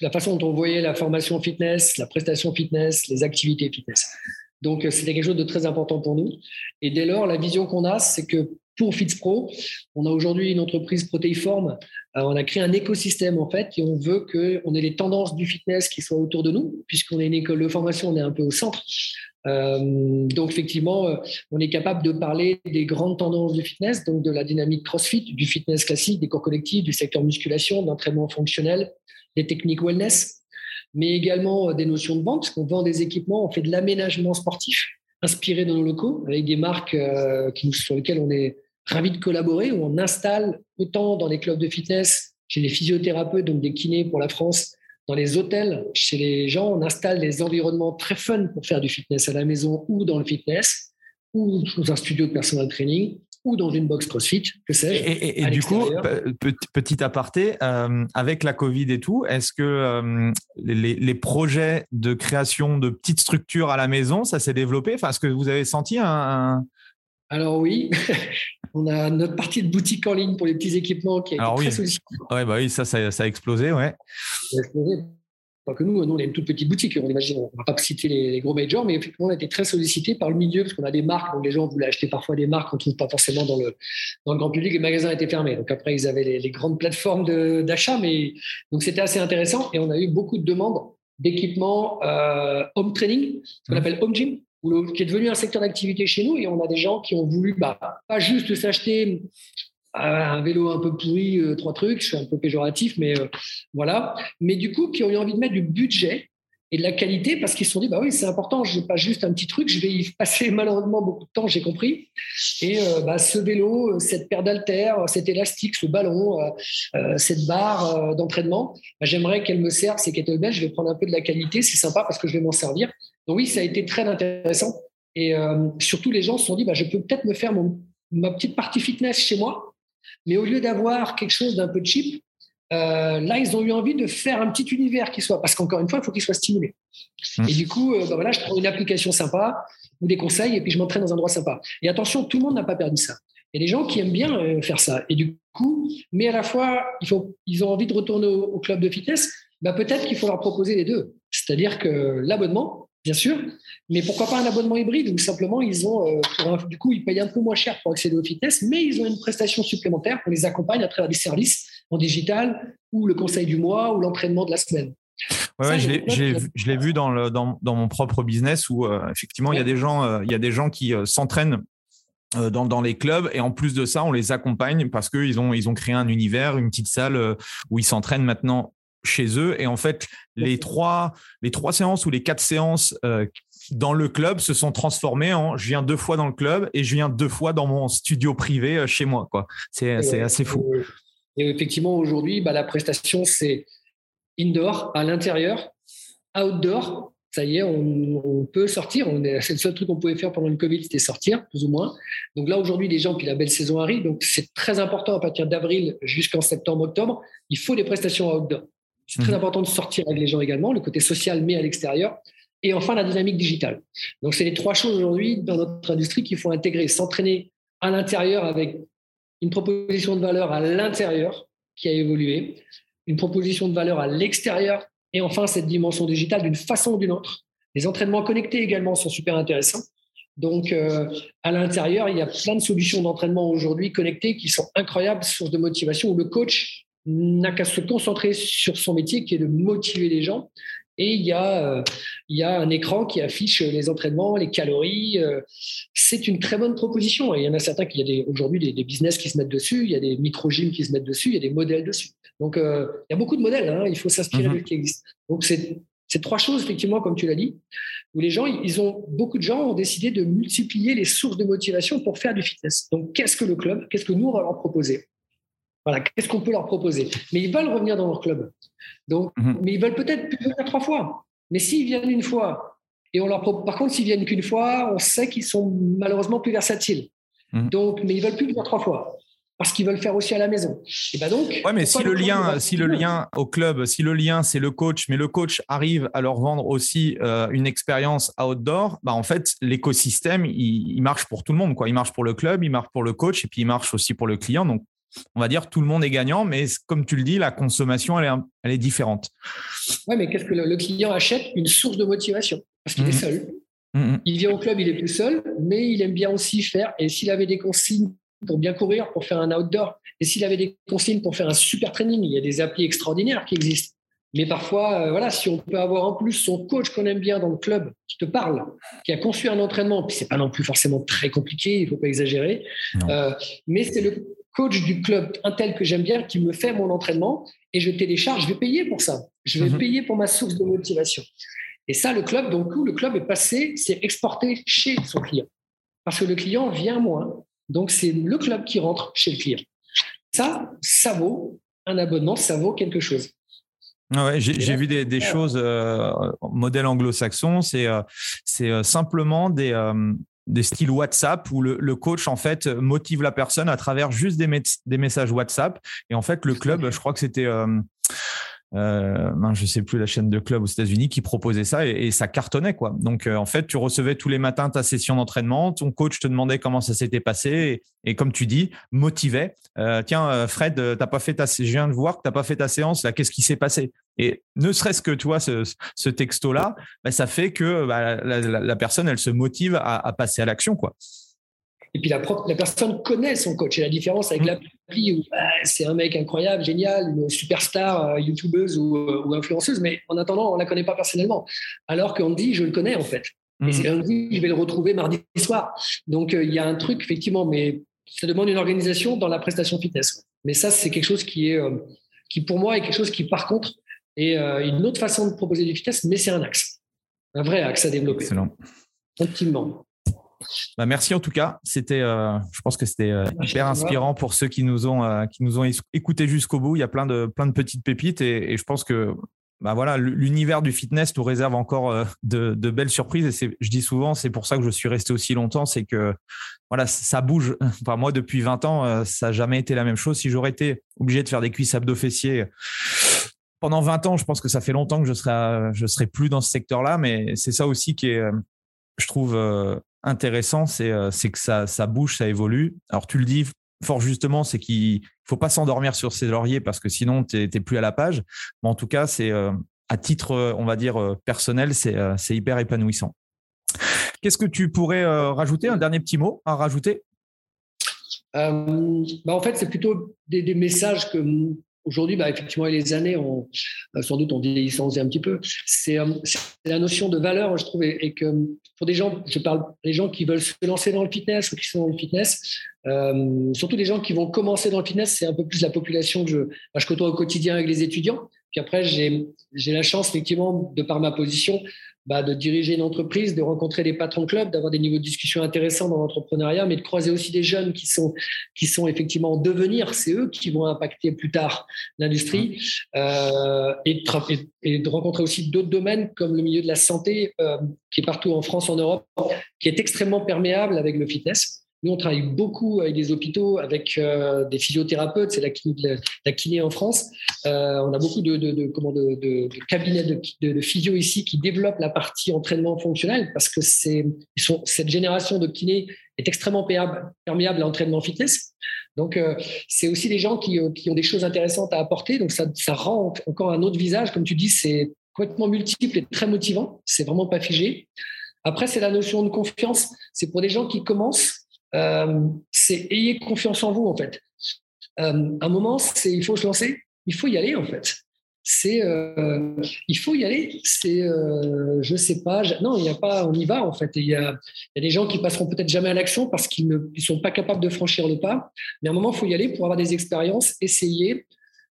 la façon dont on voyait la formation fitness, la prestation fitness, les activités fitness. Donc, euh, c'était quelque chose de très important pour nous. Et dès lors, la vision qu'on a, c'est que pour FitzPro, on a aujourd'hui une entreprise protéiforme. Euh, on a créé un écosystème, en fait, et on veut qu'on ait les tendances du fitness qui soient autour de nous, puisqu'on est une école de formation, on est un peu au centre. Euh, donc, effectivement, on est capable de parler des grandes tendances du fitness, donc de la dynamique CrossFit, du fitness classique, des cours collectifs, du secteur musculation, d'entraînement fonctionnel, des techniques wellness, mais également euh, des notions de vente, parce qu'on vend des équipements, on fait de l'aménagement sportif inspiré de nos locaux, avec des marques euh, sur lesquelles on est ravi de collaborer, où on installe autant dans les clubs de fitness, chez les physiothérapeutes, donc des kinés pour la France, dans les hôtels, chez les gens, on installe des environnements très fun pour faire du fitness à la maison ou dans le fitness, ou dans un studio de personal training, ou dans une box CrossFit, que sais-je. Et, du coup, petit aparté, euh, avec la Covid et tout, est-ce que euh, les, projets de création de petites structures à la maison, ça s'est développé? Enfin, est-ce que vous avez senti un, Alors oui, on a notre partie de boutique en ligne pour les petits équipements qui est très oui. sollicitée. Ouais, bah oui, ça, ça, a explosé, ouais. Ça a explosé que nous, nous, on est une toute petite boutique. On imagine, on ne va pas citer les, gros majors, mais effectivement, on a été très sollicité par le milieu parce qu'on a des marques. Donc, les gens voulaient acheter parfois des marques qu'on ne trouve pas forcément dans le, dans le grand public. Les magasins étaient fermés. Donc, après, ils avaient les, grandes plateformes d'achat. Mais donc, c'était assez intéressant. Et on a eu beaucoup de demandes d'équipements euh, home training, ce qu'on mmh. appelle home gym, qui est devenu un secteur d'activité chez nous. Et on a des gens qui ont voulu, bah, pas juste s'acheter un vélo un peu pourri, euh, trois trucs, je suis un peu péjoratif, mais euh, voilà. Mais du coup, qui ont eu envie de mettre du budget et de la qualité parce qu'ils se sont dit, bah oui, c'est important, je veux pas juste un petit truc, je vais y passer malheureusement beaucoup de temps, j'ai compris. Et euh, bah, ce vélo, cette paire d'haltères, cet élastique, ce ballon, cette barre d'entraînement, bah, j'aimerais qu'elle me serve, ces kettlebells, je vais prendre un peu de la qualité, c'est sympa parce que je vais m'en servir. Donc oui, ça a été très intéressant. Et surtout, les gens se sont dit, bah, je peux peut-être me faire mon, ma petite partie fitness chez moi mais au lieu d'avoir quelque chose d'un peu cheap, euh, là, ils ont eu envie de faire un petit univers qui soit, parce qu'encore une fois, il faut qu'il soit stimulé. Mmh. Et du coup, euh, bah voilà, je prends une application sympa ou des conseils et puis je m'entraîne dans un endroit sympa. Et attention, tout le monde n'a pas perdu ça. Il y a des gens qui aiment bien euh, faire ça. Et du coup, mais à la fois, faut, ils ont envie de retourner au, club de fitness, bah peut-être qu'il faut leur proposer les deux. C'est-à-dire que l'abonnement, bien sûr. Mais pourquoi pas un abonnement hybride où simplement ils ont, euh, du coup, ils payent un peu moins cher pour accéder au fitness, mais ils ont une prestation supplémentaire. On les accompagne à travers des services en digital ou le conseil du mois ou l'entraînement de la semaine. Ouais, je l'ai vu dans, le, dans, dans, mon propre business où euh, effectivement il y a des gens, euh, il y a des gens qui s'entraînent dans, dans, les clubs et en plus de ça on les accompagne parce qu'ils ont ils ont créé un univers une petite salle où ils s'entraînent maintenant chez eux. Et en fait, les trois, les trois séances ou les quatre séances euh, dans le club se sont transformées en je viens deux fois dans le club et je viens deux fois dans mon studio privé euh, chez moi. Quoi. C'est, assez fou. Et effectivement, aujourd'hui, bah, la prestation, c'est indoor, à l'intérieur, outdoor. Ça y est, on, peut sortir. c'est le seul truc qu'on pouvait faire pendant le Covid, c'était sortir, plus ou moins. Donc là, aujourd'hui, les gens, puis la belle saison arrive. Donc c'est très important à partir d'avril jusqu'en septembre, octobre. Il faut des prestations outdoor. C'est très mhm. important de sortir avec les gens également, le côté social, mais à l'extérieur. Et enfin, la dynamique digitale. Donc, c'est les trois choses aujourd'hui dans notre industrie qu'il faut intégrer. S'entraîner à l'intérieur avec une proposition de valeur à l'intérieur qui a évolué, une proposition de valeur à l'extérieur Et enfin, cette dimension digitale d'une façon ou d'une autre. Les entraînements connectés également sont super intéressants. Donc, euh, à l'intérieur, il y a plein de solutions d'entraînement aujourd'hui connectées qui sont incroyables, sources de motivation, où le coach n'a qu'à se concentrer sur son métier, qui est de motiver les gens. Et il y, a, euh, il y a un écran qui affiche les entraînements, les calories. Euh, c'est une très bonne proposition. Et il y en a certains qui, il y a aujourd'hui des, des, business qui se mettent dessus, il y a des micro-gyms qui se mettent dessus, il y a des modèles dessus. Donc, il y a beaucoup de modèles. Hein, il faut s'inspirer mm-hmm. de ce qui existe. Donc, c'est c'est trois choses, effectivement, comme tu l'as dit, où les gens, ils ont, beaucoup de gens ont décidé de multiplier les sources de motivation pour faire du fitness. Donc, qu'est-ce que le club Qu'est-ce que nous, on va leur proposer? Voilà, qu'est-ce qu'on peut leur proposer? Mais ils veulent revenir dans leur club. Donc, mhm. Mais ils veulent peut-être plus venir trois fois. Mais s'ils viennent une fois, et on leur propose, par contre, s'ils viennent qu'une fois, on sait qu'ils sont malheureusement plus versatiles. Mhm. Donc, mais ils veulent plus venir trois fois parce qu'ils veulent faire aussi à la maison. Et ben donc. Ouais, mais si le lien, si le lien au club, si le lien c'est le coach, mais le coach arrive à leur vendre aussi euh, une expérience outdoor, bah en fait l'écosystème il, marche pour tout le monde quoi. Il marche pour le club, il marche pour le coach et puis il marche aussi pour le client. Donc on va dire tout le monde est gagnant, mais comme tu le dis, la consommation elle est, elle est différente. Ouais, mais qu'est-ce que le, client achète? Une source de motivation parce qu'il est mmh. seul. Mmh. Il vient au club, il est plus seul, mais il aime bien aussi faire. Et s'il avait des consignes pour bien courir, pour faire un outdoor. Et s'il avait des consignes pour faire un super training, il y a des applis extraordinaires qui existent. Mais parfois, euh, voilà, si on peut avoir en plus son coach qu'on aime bien dans le club, qui te parle, qui a conçu un entraînement, puis c'est pas non plus forcément très compliqué, il faut pas exagérer, euh, mais c'est le coach du club, un tel que j'aime bien, qui me fait mon entraînement et je télécharge, je vais payer pour ça, je vais mhm. payer pour ma source de motivation. Et ça, le club, donc, le club est passé, c'est exporté chez son client. Parce que le client vient moins, donc, c'est le club qui rentre chez le client. Ça, ça vaut un abonnement, ça vaut quelque chose. Ouais, j'ai vu des, choses, euh, modèle anglo-saxon, c'est euh, euh, simplement des, des styles WhatsApp où le, coach en fait motive la personne à travers juste des, des messages WhatsApp. Et en fait, le club, je crois que c'était euh, ben, je sais plus la chaîne de club aux États-Unis qui proposait ça et, ça cartonnait quoi. Donc euh, en fait, tu recevais tous les matins ta session d'entraînement, ton coach te demandait comment ça s'était passé et, comme tu dis, motivait. Euh, tiens, Fred, t'as pas fait ta, je viens de voir que t'as pas fait ta séance là. Qu'est-ce qui s'est passé? Et ne serait-ce que tu vois ce, texto-là, ben, ça fait que bah, la, personne elle se motive à, à passer à l'action quoi. Et puis la, la personne connaît son coach. Et la différence avec mm. l'appli où bah, c'est un mec incroyable, génial, une superstar, euh, youtubeuse ou, euh, ou, influenceuse, mais en attendant, on la connaît pas personnellement. Alors qu'on dit, je le connais en fait. Et mm. c'est lundi, je vais le retrouver mardi soir. Donc euh, il y a un truc effectivement, mais ça demande une organisation dans la prestation fitness. Mais ça, c'est quelque chose qui est, qui pour moi est quelque chose qui par contre est une autre façon de proposer fitness, mais c'est un axe, un vrai axe à développer. Excellent. Bah, merci en tout cas. C'était, euh, je pense que c'était euh, hyper inspirant pour ceux qui nous ont, euh, qui nous ont écoutés jusqu'au bout. Il y a plein de, plein de petites pépites et, je pense que bah voilà, l'univers du fitness nous réserve encore de, belles surprises. Et je dis souvent, c'est pour ça que je suis resté aussi longtemps, c'est que voilà, ça bouge. Enfin, moi, depuis 20 ans, ça n'a jamais été la même chose. Si j'aurais été obligé de faire des cuisses abdos fessiers pendant 20 ans, je pense que ça fait longtemps que je serais, je serais plus dans ce secteur-là. Mais c'est ça aussi qui est, je trouve, intéressant, euh, c'est que ça, ça bouge, ça évolue. Alors tu le dis fort justement, c'est qu'il faut pas s'endormir sur ses lauriers parce que sinon tu n'es plus à la page. Mais en tout cas, c'est euh, à titre, euh, on va dire, personnel, c'est hyper épanouissant. Qu'est-ce que tu pourrais rajouter? Un dernier petit mot à rajouter? Bah En fait, c'est plutôt des, messages que Aujourd'hui, bah, effectivement, les années, ont, euh, sans doute, on vieillissant un petit peu. Euh, c'est la notion de valeur, je trouve, et, que pour des gens, je parle des gens qui veulent se lancer dans le fitness ou qui sont dans le fitness, euh, surtout des gens qui vont commencer dans le fitness, c'est un peu plus la population que je, bah, je côtoie au quotidien avec les étudiants. Puis après, j'ai la chance, effectivement, de par ma position, bah, de diriger une entreprise, de rencontrer des patrons de club, d'avoir des niveaux de discussion intéressants dans l'entrepreneuriat, mais de croiser aussi des jeunes qui sont, qui sont effectivement en devenir. C'est eux qui vont impacter plus tard l'industrie. Euh, et, et, de rencontrer aussi d'autres domaines comme le milieu de la santé, euh, qui est partout en France, en Europe, qui est extrêmement perméable avec le fitness. Nous, on travaille beaucoup avec des hôpitaux, avec euh, des physiothérapeutes, c'est la, kiné en France. Euh, on a beaucoup de, comment, de cabinets de, physio ici qui développent la partie entraînement fonctionnel parce que c'est, cette génération de kiné est extrêmement perméable à l'entraînement fitness. Donc, euh, c'est aussi des gens qui, qui, ont des choses intéressantes à apporter. Donc, ça, ça rend encore un autre visage. Comme tu dis, c'est complètement multiple et très motivant. C'est vraiment pas figé. Après, c'est la notion de confiance. C'est pour des gens qui commencent. Euh, c'est ayez confiance en vous, en fait. Euh, un moment, c'est il faut se lancer. Il faut y aller, en fait c'est euh, il faut y aller. C'est euh, je sais pas, non, il n'y a pas, on y va en fait. Il y a, y a, des gens qui passeront peut-être jamais à l'action parce qu'ils ne sont pas capables de franchir le pas. Mais à un moment, il faut y aller pour avoir des expériences, essayer.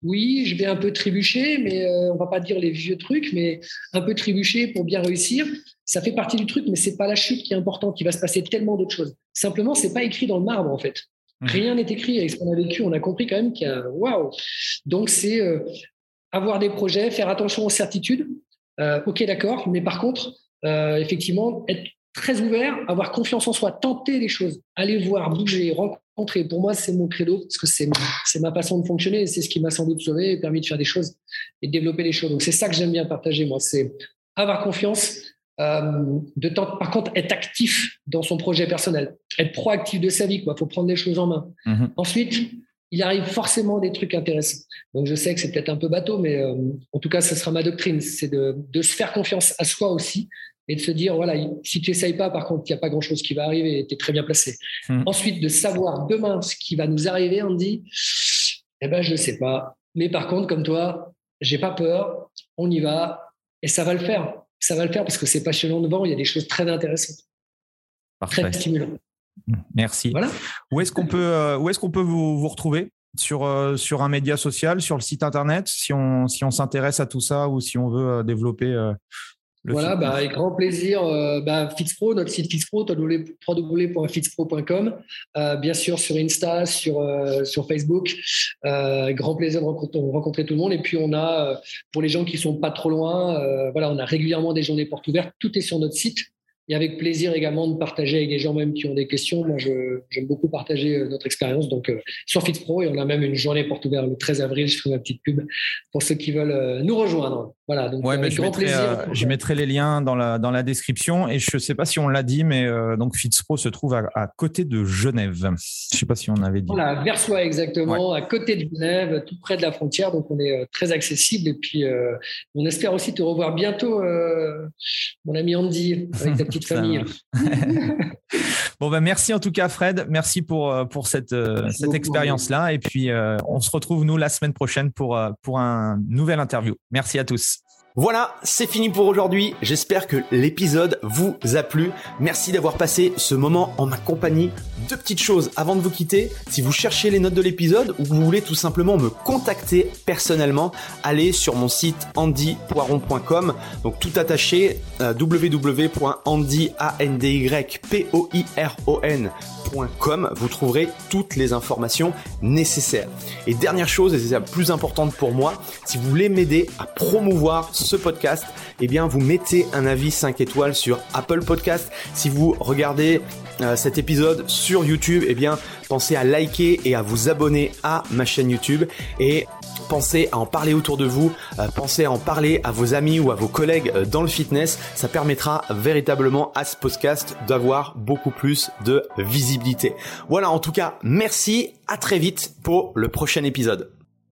Oui, je vais un peu trébucher, mais euh, on va pas dire les vieux trucs, mais un peu trébucher pour bien réussir. Ça fait partie du truc, mais c'est pas la chute qui est importante. Il va se passer tellement d'autres choses. Simplement, c'est pas écrit dans le marbre en fait. Mmh. Rien n'est écrit. Avec ce qu'on a vécu, on a compris quand même qu'il y a waouh. Donc c'est euh, avoir des projets, faire attention aux certitudes. Euh, ok, d'accord, mais par contre, euh, effectivement, être très ouvert, avoir confiance en soi, tenter les choses, aller voir, bouger, rencontrer. Pour moi, c'est mon credo parce que c'est c'est ma façon de fonctionner et c'est ce qui m'a sans doute sauvé et permis de faire des choses et de développer des choses. Donc c'est ça que j'aime bien partager moi, c'est avoir confiance. Euh, de temps, par contre, être actif dans son projet personnel, être proactif de sa vie, quoi. Faut prendre des choses en main. Mm-hmm. Ensuite, il arrive forcément des trucs intéressants. Donc je sais que c'est peut-être un peu bateau, mais euh, en tout cas, ce sera ma doctrine, c'est de, se faire confiance à soi aussi et de se dire, voilà, si tu n'essayes pas, par contre, il n'y a pas grand-chose qui va arriver et tu es très bien placé. Hmm. Ensuite, de savoir demain ce qui va nous arriver, on dit, eh ben, je ne sais pas. Mais par contre, comme toi, j'ai pas peur, on y va et ça va le faire. Ça va le faire parce que c'est passionnant devant, il y a des choses très intéressantes, très stimulantes. Merci. Où est-ce qu'on peut, euh, où est-ce qu'on peut vous, vous retrouver? Sur, euh, sur un média social, sur le site internet, si on, si on s'intéresse à tout ça ou si on veut euh, développer le Voilà, bah, avec grand plaisir. Bah, Fixpro, notre site Fixpro, www.fixpro.com. bien sûr, sur Insta, sur, sur Facebook. grand plaisir de rencontrer, rencontrer, tout le monde. Et puis, on a, pour les gens qui sont pas trop loin, voilà, on a régulièrement des journées portes ouvertes. Tout est sur notre site et avec plaisir également de partager avec des gens même qui ont des questions. Moi, j'aime beaucoup partager euh, notre expérience. Donc, euh, sur FixPro, et on a même une journée porte ouverte le 13 avril. Je fais ma petite pub pour ceux qui veulent euh, nous rejoindre. Voilà. Donc, ouais, je, mettrai, plaisir je mettrai les liens dans la, dans la description. Et je ne sais pas si on l'a dit, mais donc se trouve à, côté de Genève. Je ne sais pas si on avait dit. Voilà, Versoix exactement, à côté de Genève, tout près de la frontière. Donc, on est très accessible. Et puis, on espère aussi te revoir bientôt, mon ami Andy, avec ta petite famille. bon, ben, merci en tout cas, Fred. Merci pour, euh, pour cette, euh, cette expérience-là. Et puis, euh, on se retrouve, nous, la semaine prochaine pour, pour un nouvel interview. Merci à tous. Voilà, c'est fini pour aujourd'hui. J'espère que l'épisode vous a plu. Merci d'avoir passé ce moment en ma compagnie. Deux petites choses avant de vous quitter. Si vous cherchez les notes de l'épisode ou vous voulez tout simplement me contacter personnellement, allez sur mon site andypoiron.com. Donc tout attaché euh, www.andypoiron vous trouverez toutes les informations nécessaires. Et dernière chose, et c'est la plus importante pour moi, si vous voulez m'aider à promouvoir ce podcast, eh bien vous mettez un avis 5 étoiles sur Apple Podcast. Si vous regardez euh, cet épisode sur YouTube, eh bien pensez à liker et à vous abonner à ma chaîne YouTube et pensez à en parler autour de vous, euh, pensez à en parler à vos amis ou à vos collègues euh, dans le fitness. Ça permettra véritablement à ce podcast d'avoir beaucoup plus de visibilité. Voilà, en tout cas, merci, à très vite pour le prochain épisode.